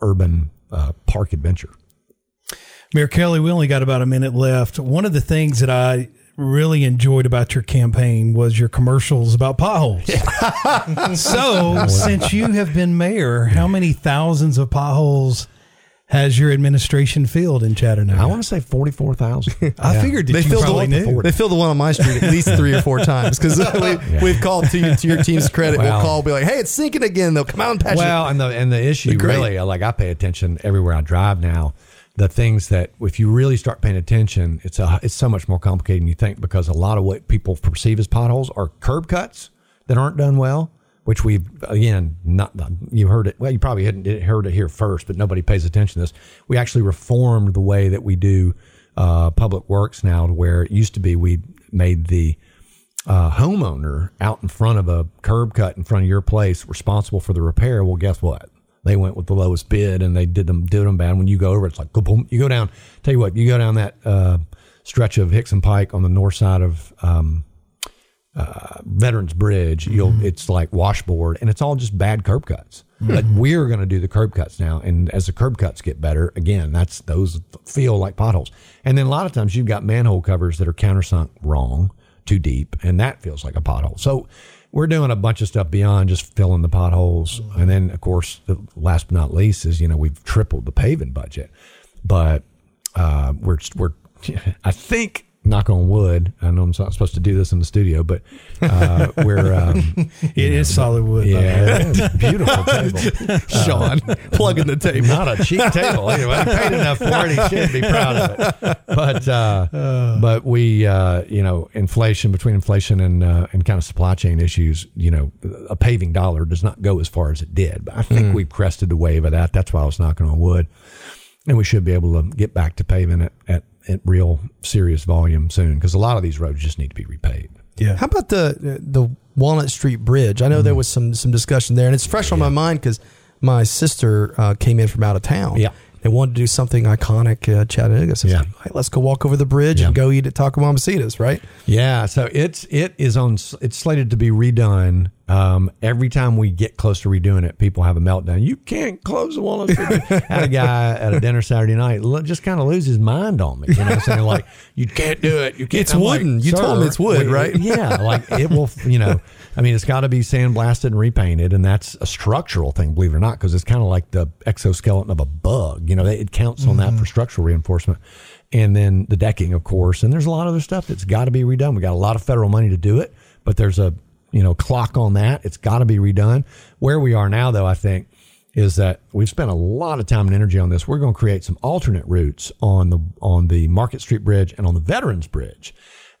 urban uh, park adventure. Mayor Kelly, we only got about a minute left. One of the things that I really enjoyed about your campaign was your commercials about potholes. so, since you have been mayor, how many thousands of potholes has your administration filled in Chattanooga? I want to say forty four thousand. I figured They filled, the, knew. they filled the one on my street at least three or four times because we, we've called to, you, to your team's credit. Wow. We'll call, be like, "Hey, it's sinking again." They'll come out and patch it. Well, and the and the issue really, uh, like I pay attention everywhere I drive now. The things that if you really start paying attention, it's a it's so much more complicated than you think because a lot of what people perceive as potholes are curb cuts that aren't done well. Which we've again not you heard it well you probably hadn't heard it here first but nobody pays attention to this we actually reformed the way that we do uh, public works now to where it used to be we made the uh, homeowner out in front of a curb cut in front of your place responsible for the repair. Well, guess what? They went with the lowest bid and they did them did them bad. When you go over, it's like boom. You go down. Tell you what, you go down that uh, stretch of Hickson Pike on the north side of um, uh, Veterans Bridge, you'll it's like washboard, and it's all just bad curb cuts. But we're going to do the curb cuts now, and as the curb cuts get better, again, that's those feel like potholes. And then a lot of times you've got manhole covers that are countersunk wrong, too deep, and that feels like a pothole. So we're doing a bunch of stuff beyond just filling the potholes. And then, of course, the last but not least is you know we've tripled the paving budget, but uh, we're we're I think knock on wood. I know I'm not supposed to do this in the studio, but uh, we're um, It is solid wood. by the way. yeah, beautiful table. Sean, plugging the table. Not a cheap table. Anyway, he paid enough for it. He should be proud of it. But uh, but we uh, you know inflation between inflation and uh, and kind of supply chain issues. You know, a paving dollar does not go as far as it did. But I think we've crested the wave of that. That's why I was knocking on wood, and we should be able to get back to paving it at at real serious volume soon because a lot of these roads just need to be repaved. Yeah. How about the the Walnut Street Bridge? I know Mm-hmm. there was some some discussion there, and it's fresh on my mind because my sister uh, came in from out of town. Yeah. They wanted to do something iconic, uh, Chattanooga. So Yeah. yeah. hey, let's go walk over the bridge Yeah. and go eat at Taco Mamacitas, right? Yeah, so it's it is on. It's slated to be redone. Um, every time we get close to redoing it, people have a meltdown. You can't close the Walnut Street. Had a guy at a dinner Saturday night just kind of lose his mind on me. You know, saying like you can't do it. You can't. It's I'm like, wooden. You told him it's wood, wait, right?" Yeah, like it will. You know, I mean, it's got to be sandblasted and repainted, and that's a structural thing, believe it or not, because it's kind of like the exoskeleton of a bug. You know, it counts on that for mm-hmm. structural reinforcement. And then the decking, of course, and there's a lot of other stuff that's got to be redone. We got a lot of federal money to do it, but there's a you know clock on that. It's got to be redone. Where we are now, though, I think is that we've spent a lot of time and energy on this. We're going to create some alternate routes on the on the Market Street Bridge and on the Veterans Bridge,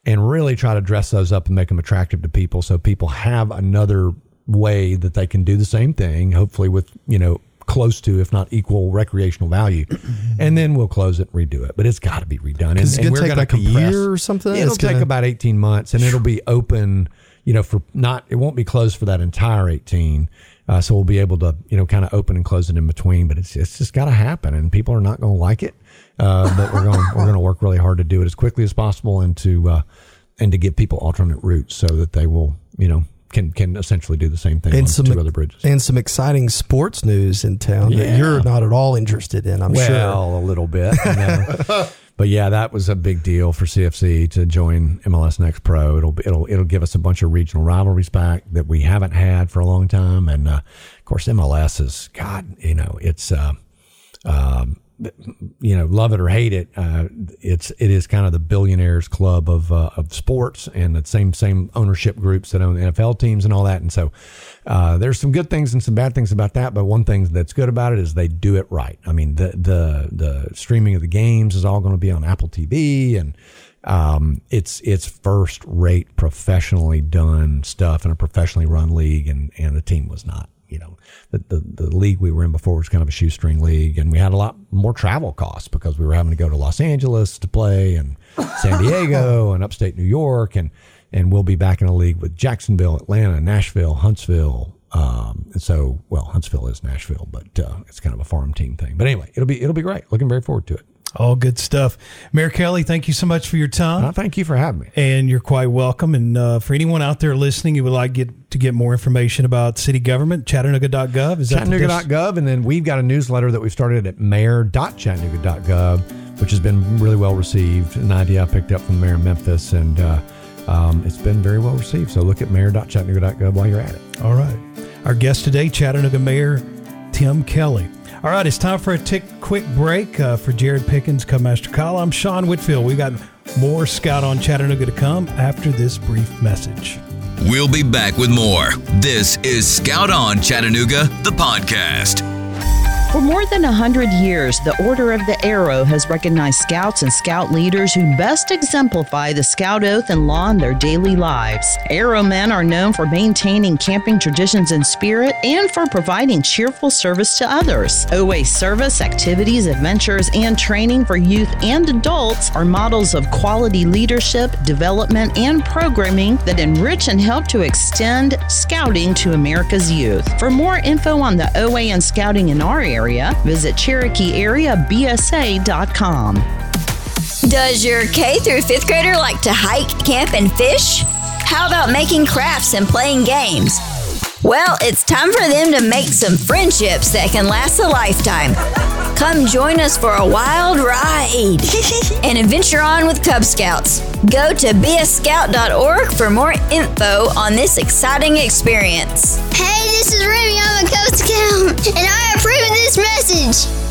and really try to dress those up and make them attractive to people, so people have another way that they can do the same thing. Hopefully, with you know close to, if not equal, recreational value, and then we'll close it and redo it. But it's got to be redone. And, it's and we're take gonna like a year or something? It'll It's take gonna- about 18 months and it'll be open, you know, for not, it won't be closed for that entire 18. Uh, so we'll be able to, you know, kind of open and close it in between, but it's, it's just got to happen and people are not going to like it. Uh, but we're going, we're going to work really hard to do it as quickly as possible and to, uh, and to give people alternate routes so that they will, you know, can, can essentially do the same thing on And some two other bridges. and some exciting sports news in town Yeah. that you're not at all interested in. I'm well, sure. a little bit. you know. but yeah, that was a big deal for CFC to join MLS Next Pro. It'll it'll it'll give us a bunch of regional rivalries back that we haven't had for a long time, and uh, of course MLS is God. You know, it's. Uh, um, you know, love it or hate it, uh, it's it is kind of the billionaires club of uh, of sports and the same same ownership groups that own the NFL teams and all that. And so uh, there's some good things and some bad things about that. But one thing that's good about it is they do it right. I mean, the the the streaming of the games is all going to be on Apple TV and. Um, it's it's first rate, professionally done stuff in a professionally run league, and and the team was not you know, the, the, the league we were in before was kind of a shoestring league, and we had a lot more travel costs because we were having to go to Los Angeles to play and San Diego and upstate New York, and and we'll be back in a league with Jacksonville, Atlanta, Nashville, Huntsville. Um, and so, well, Huntsville is Nashville, but uh, it's kind of a farm team thing. But anyway, it'll be it'll be great. Looking very forward to it. All good stuff. Mayor Kelly, thank you so much for your time. Uh, thank you for having me. and you're quite welcome. And uh, for anyone out there listening who would like get to get more information about city government, Chattanooga.gov is Chattanooga.gov, and then we've got a newsletter that we've started at mayor.chattanooga.gov, which has been really well received. An idea I picked up from the mayor of Memphis, and uh, um, it's been very well received. So look at mayor.chattanooga.gov while you're at it. All right. Our guest today, Chattanooga Mayor Tim Kelly. All right, it's time for a tick quick break uh, for Jared Pickens, Cubmaster Kyle. I'm Sean Whitfield. We got more Scout on Chattanooga to come after this brief message. We'll be back with more. This is Scout On Chattanooga, the podcast. For more than a hundred years, the Order of the Arrow has recognized scouts and scout leaders who best exemplify the scout oath and law in their daily lives. Arrow men are known for maintaining camping traditions and spirit and for providing cheerful service to others. OA service, activities, adventures, and training for youth and adults are models of quality leadership, development, and programming that enrich and help to extend scouting to America's youth. For more info on the OA and scouting in our area, visit CherokeeAreaBSA.com. Does your K through fifth grader like to hike, camp, and fish? How about making crafts and playing games? Well, it's time for them to make some friendships that can last a lifetime. Come join us for a wild ride and adventure on with Cub Scouts. Go to beascout.org for more info on this exciting experience. Hey, this is Remy. I'm a Cub Scout, and I approve of this message.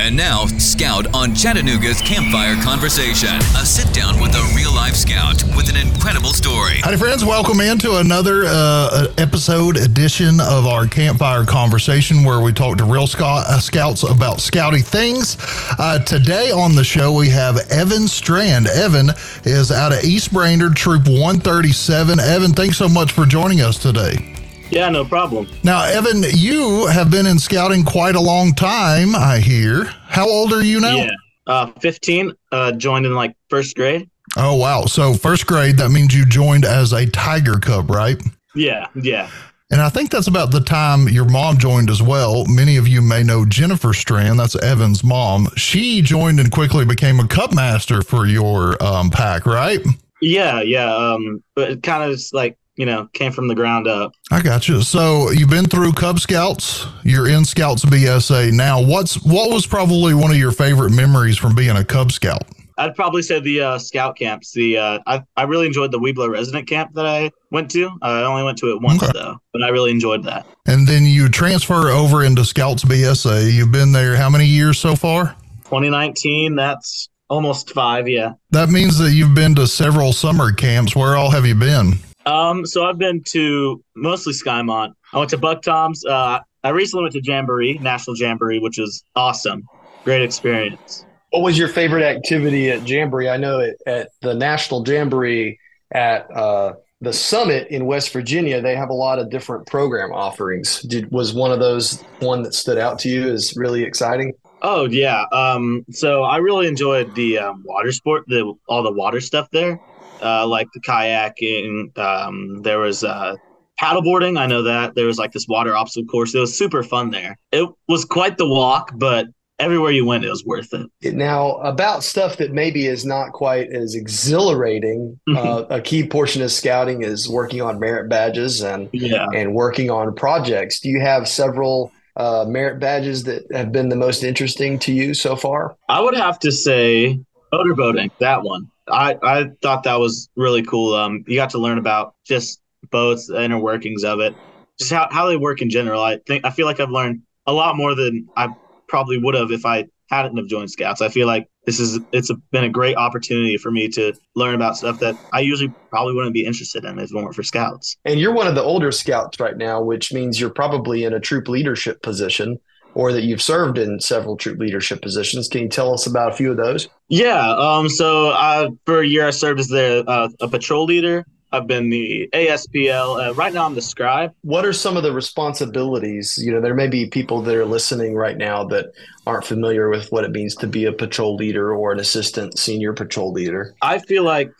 And now, Scout on Chattanooga's Campfire Conversation. A sit down with a real life scout with an incredible story. Howdy, friends. Welcome into another uh, episode edition of our Campfire Conversation where we talk to real scout, uh, scouts about scouty things. Uh, today on the show, we have Evan Strand. Evan is out of East Brainerd, Troop 137. Evan, thanks so much for joining us today. Yeah, no problem. Now, Evan, you have been in scouting quite a long time, I hear. How old are you now? Yeah, uh, 15. Uh, joined in like first grade. Oh, wow. So, first grade, that means you joined as a Tiger Cub, right? Yeah, yeah. And I think that's about the time your mom joined as well. Many of you may know Jennifer Strand. That's Evan's mom. She joined and quickly became a Cub Master for your um, pack, right? Yeah, yeah. Um, but it kind of just like you know came from the ground up. I got you. So you've been through Cub Scouts. You're in Scouts BSA now. What's what was probably one of your favorite memories from being a Cub Scout? I'd probably say the uh, scout camps. The uh, I I really enjoyed the Webelo resident camp that I went to. I only went to it once Okay. though, but I really enjoyed that. And then you transfer over into Scouts BSA. You've been there how many years so far? 2019. That's almost five. Yeah. That means that you've been to several summer camps. Where all have you been? Um, so I've been to mostly Skymont. I went to Buck Toms. Uh, I recently went to Jamboree, National Jamboree, which was awesome. Great experience. What was your favorite activity at Jamboree? I know at, at the National Jamboree at uh, the summit in West Virginia, they have a lot of different program offerings. Did was one of those one that stood out to you as really exciting? Oh yeah. Um, so I really enjoyed the um, water sport, the all the water stuff there, uh, like the kayaking. Um, there was uh, paddleboarding. I know that there was like this water obstacle course. It was super fun there. It was quite the walk, but everywhere you went, it was worth it. Now, about stuff that maybe is not quite as exhilarating, uh, a key portion of scouting is working on merit badges and Yeah. and working on projects. Do you have several uh, merit badges that have been the most interesting to you so far? I would have to say motorboating, that one. I, I thought that was really cool. Um, you got to learn about just boats, the inner workings of it, just how, how they work in general. I think I feel like I've learned a lot more than I probably would have if I hadn't have joined Scouts. I feel like this is it's a, been a great opportunity for me to learn about stuff that I usually probably wouldn't be interested in if it weren't for Scouts. And you're one of the older scouts right now, which means you're probably in a troop leadership position or that you've served in several troop leadership positions. Can you tell us about a few of those? Yeah. Um. So, uh, for a year, I served as the uh, a patrol leader. I've been the ASPL. Uh, right now, I'm the scribe. What are some of the responsibilities? You know, there may be people that are listening right now that aren't familiar with what it means to be a patrol leader or an assistant senior patrol leader. I feel like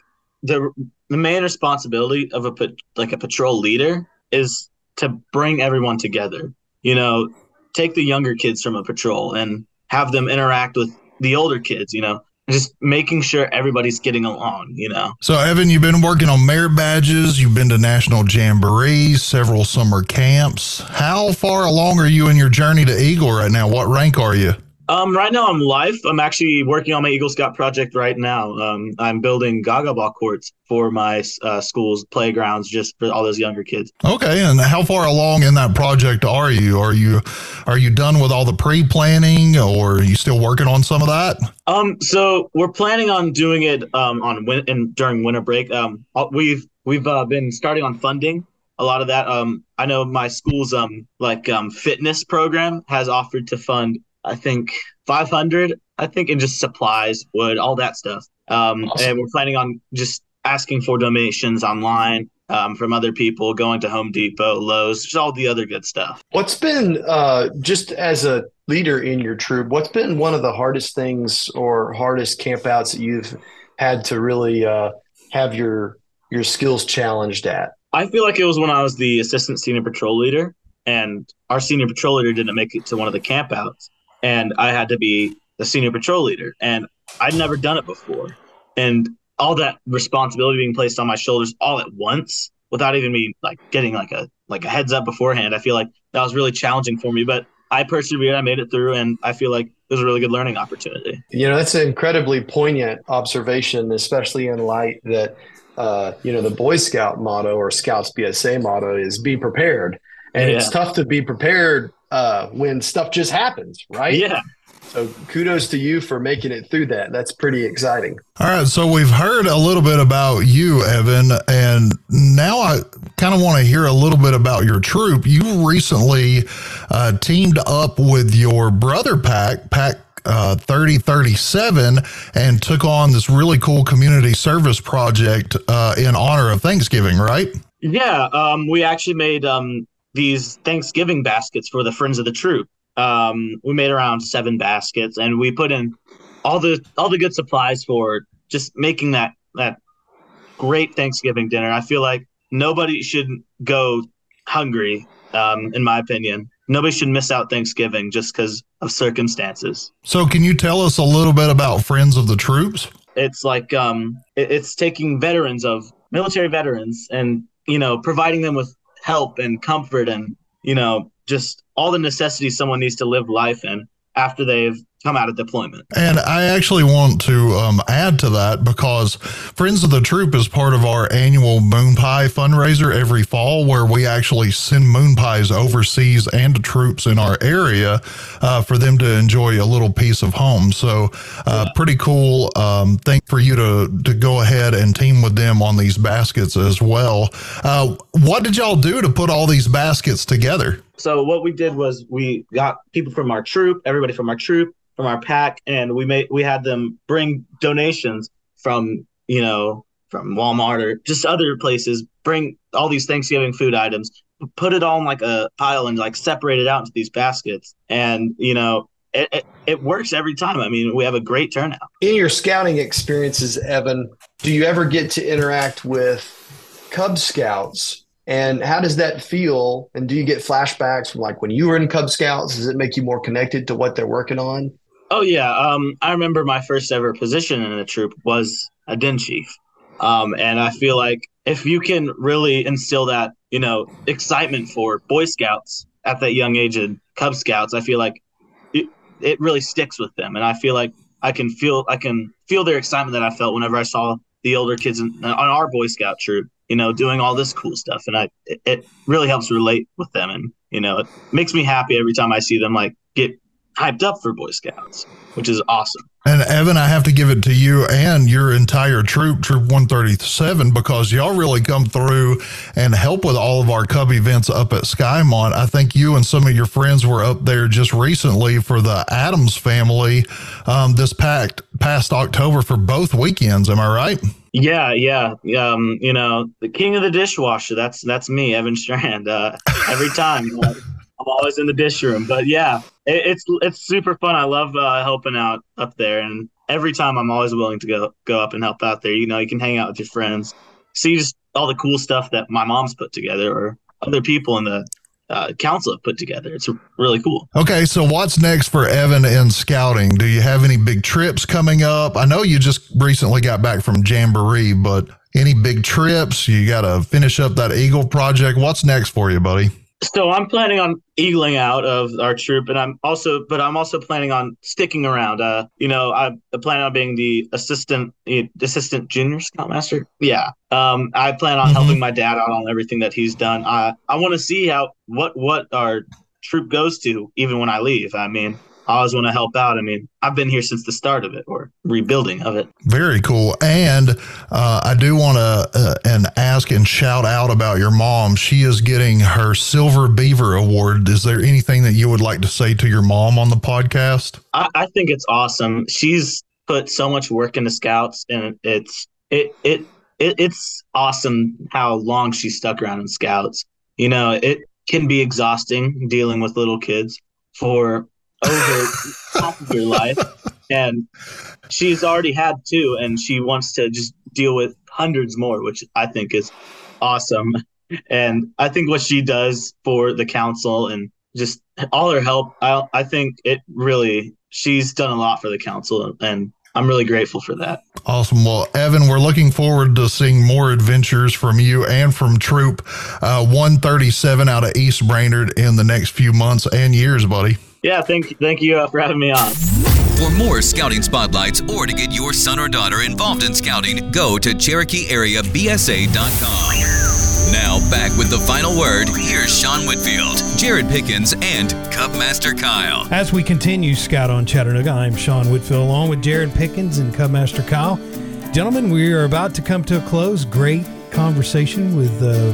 the the main responsibility of a like a patrol leader is to bring everyone together. You know, take the younger kids from a patrol and have them interact with the older kids. You know, just making sure everybody's getting along. You know. So, Evan, you've been working on merit badges. You've been to national jamborees, several summer camps. How far along are you in your journey to Eagle right now? What rank are you? Um, right now I'm life. I'm actually working on my Eagle Scout project right now. Um, I'm building Gaga ball courts for my uh, school's playgrounds, just for all those younger kids. Okay, and how far along in that project are you? Are you are you done with all the pre-planning, or are you still working on some of that? Um, so we're planning on doing it um on win- and during winter break. Um, uh, we've we've uh, been starting on funding a lot of that. Um, I know my school's um like um fitness program has offered to fund I think 500 I think in just supplies, wood, all that stuff. Um, and we're planning on just asking for donations online um, from other people, going to Home Depot, Lowe's, just all the other good stuff. What's been uh, just as a leader in your troop? What's been one of the hardest things or hardest campouts that you've had to really uh, have your your skills challenged at? I feel like it was when I was the assistant senior patrol leader, and our senior patrol leader didn't make it to one of the campouts, and I had to be the senior patrol leader, and I'd never done it before, and all that responsibility being placed on my shoulders all at once without even me like getting like a like a heads up beforehand. I feel like that was really challenging for me, but I persevered. I made it through, and I feel like it was a really good learning opportunity. You know, that's an incredibly poignant observation, especially in light that uh, you know the Boy Scout motto or Scouts BSA motto is "Be prepared," and Yeah. it's tough to be prepared uh, when stuff just happens, right? Yeah. So kudos to you for making it through that. That's pretty exciting. All right, so we've heard a little bit about you, Evan, and now I kind of want to hear a little bit about your troop. You recently uh, teamed up with your brother pack, Pack uh, 3037, and took on this really cool community service project uh, in honor of Thanksgiving, right? Yeah, um, we actually made um, these Thanksgiving baskets for the Friends of the Troop. Um, we made around seven baskets, and we put in all the all the good supplies for just making that that great Thanksgiving dinner. I feel like nobody should go hungry. Um, in my opinion, nobody should miss out Thanksgiving just because of circumstances. So, can you tell us a little bit about Friends of the Troops? it's like um it- it's taking veterans of military veterans and you know providing them with help and comfort and you know just all the necessities someone needs to live life in after they've come out of deployment And I actually want to um, add to that because Friends of the Troop is part of our annual moon pie fundraiser every fall, where we actually send moon pies overseas and to troops in our area uh, for them to enjoy a little piece of home. So, uh, pretty cool um, thing for you to to go ahead and team with them on these baskets as well. Uh, what did y'all do to put all these baskets together? So what we did was we got people from our troop everybody from our troop from our pack and we made we had them bring donations from you know from walmart or just other places bring all these thanksgiving food items put it all in like a pile and like separate it out into these baskets and you know it, it, it works every time i mean we have a great turnout In your scouting experiences, Evan, do you ever get to interact with Cub Scouts? And how does that feel? And do you get flashbacks from like when you were in Cub Scouts? Does it make you more connected to what they're working on? Oh yeah, um, I remember my first ever position in the troop was a den chief, um, and I feel like if you can really instill that, you know, excitement for Boy Scouts at that young age and Cub Scouts, I feel like it, it really sticks with them, and I feel like I can feel I can feel their excitement that I felt whenever I saw the older kids in, on our Boy Scout troop, you know, doing all this cool stuff, and I it, it really helps relate with them, and you know, it makes me happy every time I see them like get hyped up for Boy Scouts, which is awesome. And Evan, I have to give it to you and your entire troop, Troop 137, because y'all really come through and help with all of our Cub events up at Skymont. I think you and some of your friends were up there just recently for the Addams family um, this packed, past October for both weekends. Am I right? Yeah, yeah. Um, you know, the king of the dishwasher. That's that's me, Evan Strand. Uh, every time, I'm always in the dish room. But yeah, it, it's it's super fun. I love uh, helping out up there, and every time I'm always willing to go go up and help out there. You know, you can hang out with your friends, see just all the cool stuff that my mom's put together, or other people in the uh, council have put together. It's really cool. Okay, so what's next for Evan in scouting? Do you have any big trips coming up? I know you just recently got back from Jamboree, but any big trips? You got to finish up that Eagle project. What's next for you, buddy? So I'm planning on eagling out of our troop, and I'm also, but I'm also planning on sticking around. Uh, you know, I plan on being the assistant, the assistant junior scoutmaster. Yeah. Um, I plan on helping my dad out on everything that he's done. I I want to see how what what our troop goes to, even when I leave. I mean, I always want to help out. I mean, I've been here since the start of it or rebuilding of it. Very cool. And uh, I do want to uh, and ask and shout out about your mom. She is getting her Silver Beaver Award. Is there anything that you would like to say to your mom on the podcast? I, I think it's awesome. She's put so much work into scouts, and it's it it, it it's awesome how long she stuck around in scouts. You know, it can be exhausting dealing with little kids for over half of your life, and she's already had two, and she wants to just deal with hundreds more, which I think is awesome. And I think what she does for the council and just all her help, I I think it really she's done a lot for the council, and I'm really grateful for that. Awesome. Well, Evan, we're looking forward to seeing more adventures from you and from Troop uh, 137 out of East Brainerd in the next few months and years, buddy. Yeah, thank thank you uh, for having me on. For more scouting spotlights or to get your son or daughter involved in scouting, go to CherokeeAreaBSA.com. Now, back with the final word, here's Sean Whitfield, Jared Pickens, and Cubmaster Kyle. As we continue Scout on Chattanooga, I'm Sean Whitfield along with Jared Pickens and Cubmaster Kyle. Gentlemen, we are about to come to a close. Great conversation with uh,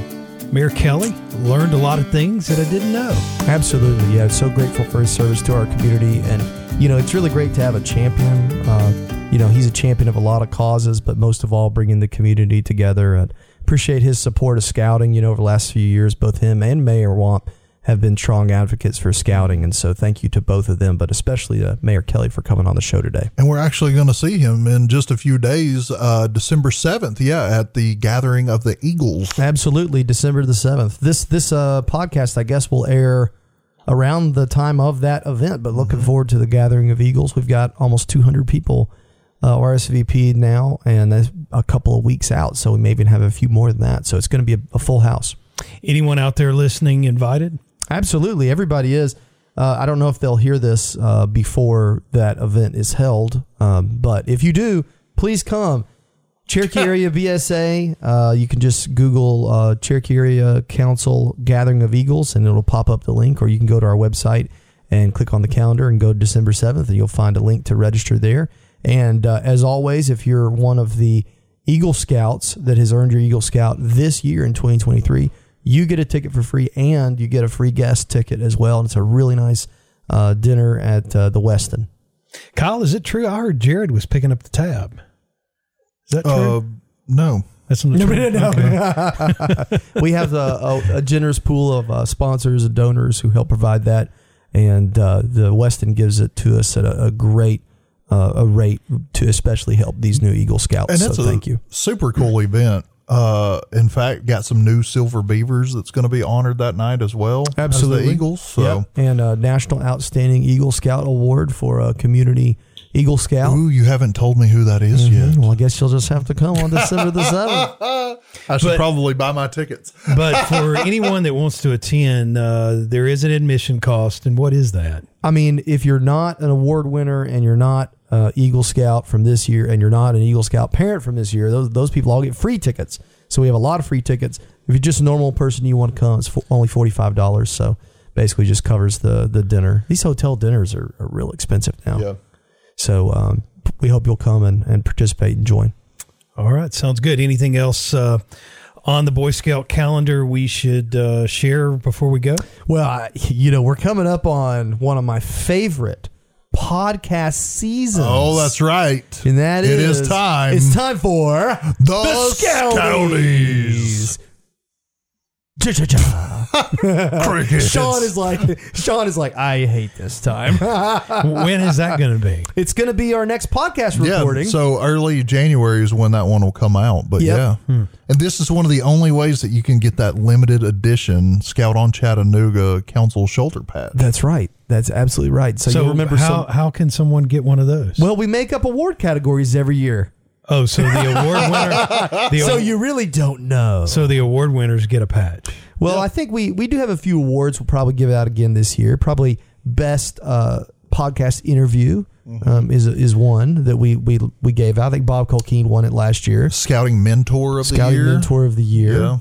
Mayor Kelly. Learned a lot of things that I didn't know. Absolutely, yeah. So grateful for his service to our community, and you know, it's really great to have a champion. Uh, you know, he's a champion of a lot of causes, but most of all, bringing the community together. And appreciate his support of scouting. You know, over the last few years, both him and Mayor Wamp have been strong advocates for scouting, and so thank you to both of them, but especially to Mayor Kelly for coming on the show today. And we're actually going to see him in just a few days, uh, December 7th, yeah, at the Gathering of the Eagles. Absolutely, December the seventh. This this uh, podcast, I guess, will air around the time of that event. But looking forward to the gathering of Eagles. We've got almost 200 people uh, RSVP now, and that's a couple of weeks out. So we may even have a few more than that. So it's going to be a, a full house. Anyone out there listening invited? Absolutely, everybody is. Uh, I don't know if they'll hear this uh, before that event is held, um, but if you do, please come. Cherokee Area BSA. Uh, you can just Google uh, Cherokee Area Council Gathering of Eagles, and it'll pop up the link. Or you can go to our website and click on the calendar and go to December seventh, and you'll find a link to register there. And uh, as always, if you're one of the Eagle Scouts that has earned your Eagle Scout this year in 2023, you get a ticket for free, and you get a free guest ticket as well. And it's a really nice uh, dinner at uh, the Westin. Kyle, is it true? I heard Jared was picking up the tab. Is that true? Uh, no. That's not No, true. no, no. we have a, a, a generous pool of uh, sponsors and donors who help provide that, and uh, the Westin gives it to us at a, a great uh, a rate to especially help these new Eagle Scouts. And So a thank you. super cool event. Uh, in fact, got some new silver beavers that's going to be honored that night as well. as Absolutely, the Eagles. So, Yep. and a National Outstanding Eagle Scout Award for a community Eagle Scout. ooh, you haven't told me who that is yet. Well, I guess you'll just have to come on December the seventh. I should But- probably buy my tickets. but for anyone that wants to attend, uh, there is an admission cost. And what is that? I mean, if you're not an award winner and you're not uh, Eagle Scout from this year and you're not an Eagle Scout parent from this year, those those people all get free tickets. So we have a lot of free tickets. If you're just a normal person, you want to come, it's for only forty five dollars. So basically, just covers the the dinner. These hotel dinners are, are real expensive now. Yeah. So um, we hope you'll come and, and participate and join. All right, sounds good. Anything else uh, on the Boy Scout calendar we should uh, share before we go? Well, I, you know, we're coming up on one of my favorite podcast seasons. Oh, that's right. And that It is is time. It's time for The Scouties. Cha-cha-cha. Crickets. Sean is like Sean is like I hate this time. when is that going to be? it's going to be our next podcast Yeah, recording. so early January is when that one will come out. But Yep. yeah, Hmm. and this is one of the only ways that you can get that limited edition Scout on Chattanooga Council shoulder pad. That's right. That's absolutely right. So, So, you remember how, some how can someone get one of those? Well, we make up award categories every year. Oh, so the award winner. The, So you really don't know. so the award winners get a patch. Well, I think we we do have a few awards. We'll probably give out again this year. Probably best uh, podcast interview um, is is one that we we we gave out. I think Bob Colkeen won it last year. Scouting Mentor of the year. Scouting Mentor of the Year. Yeah,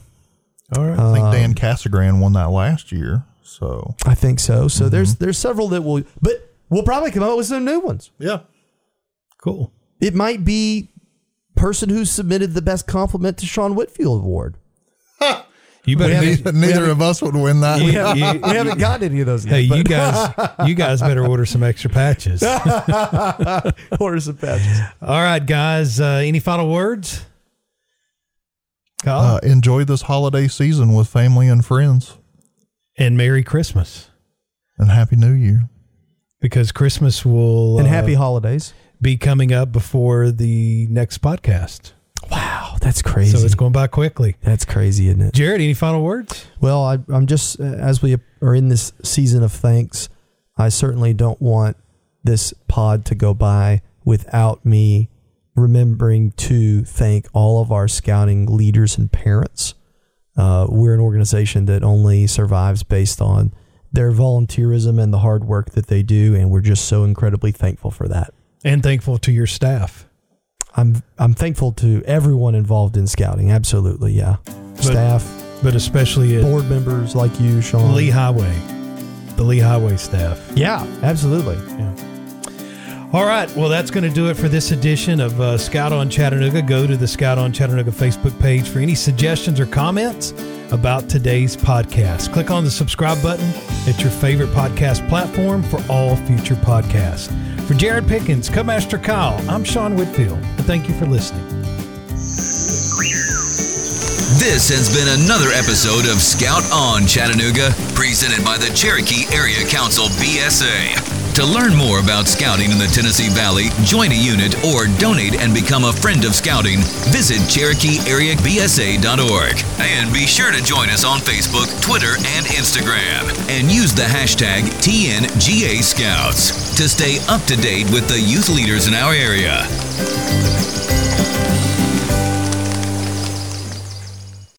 All right. I think Dan Um, Casagran won that last year. So I think so. So there's there's several that will, but we'll probably come up with some new ones. yeah, cool. It might be person who submitted the best compliment to Sean Whitfield award. You better. neither, neither of us would win that. You- We haven't, you- we haven't gotten any of those yet. Hey, you guys, you guys better order some extra patches. All order some patches. right, guys. Uh, any final words? Kyle? Uh, enjoy this holiday season with family and friends, and Merry Christmas, and Happy New Year. because Christmas will And uh, happy holidays. Be coming up before the next podcast. Wow, that's crazy. So it's going by quickly. that's crazy, isn't it? Jared, any final words? Well, I, I'm just uh, as we are in this season of thanks, I certainly don't want this pod to go by without me remembering to thank all of our scouting leaders and parents. Uh, we're an organization that only survives based on their volunteerism and the hard work that they do, and we're just so incredibly thankful for that. And thankful to your staff. I'm I'm thankful to everyone involved in scouting. Absolutely, yeah. Staff, but especially board members like you, Sean. Lee Highway, the Lee Highway staff. Yeah, absolutely. Yeah. All right. Well, that's going to do it for this edition of uh, Scout on Chattanooga. Go to the Scout on Chattanooga Facebook page for any suggestions or comments about today's podcast. Click on the subscribe button at your favorite podcast platform for all future podcasts. For Jared Pickens, Cubmaster Kyle, I'm Sean Whitfield, and thank you for listening. This has been another episode of Scout on Chattanooga, presented by the Cherokee Area Council BSA. To learn more about scouting in the Tennessee Valley, join a unit, or donate and become a friend of scouting, visit CherokeeAreaBSA.org. And be sure to join us on Facebook, Twitter, and Instagram. And use the hashtag TNGA Scouts to stay up to date with the youth leaders in our area.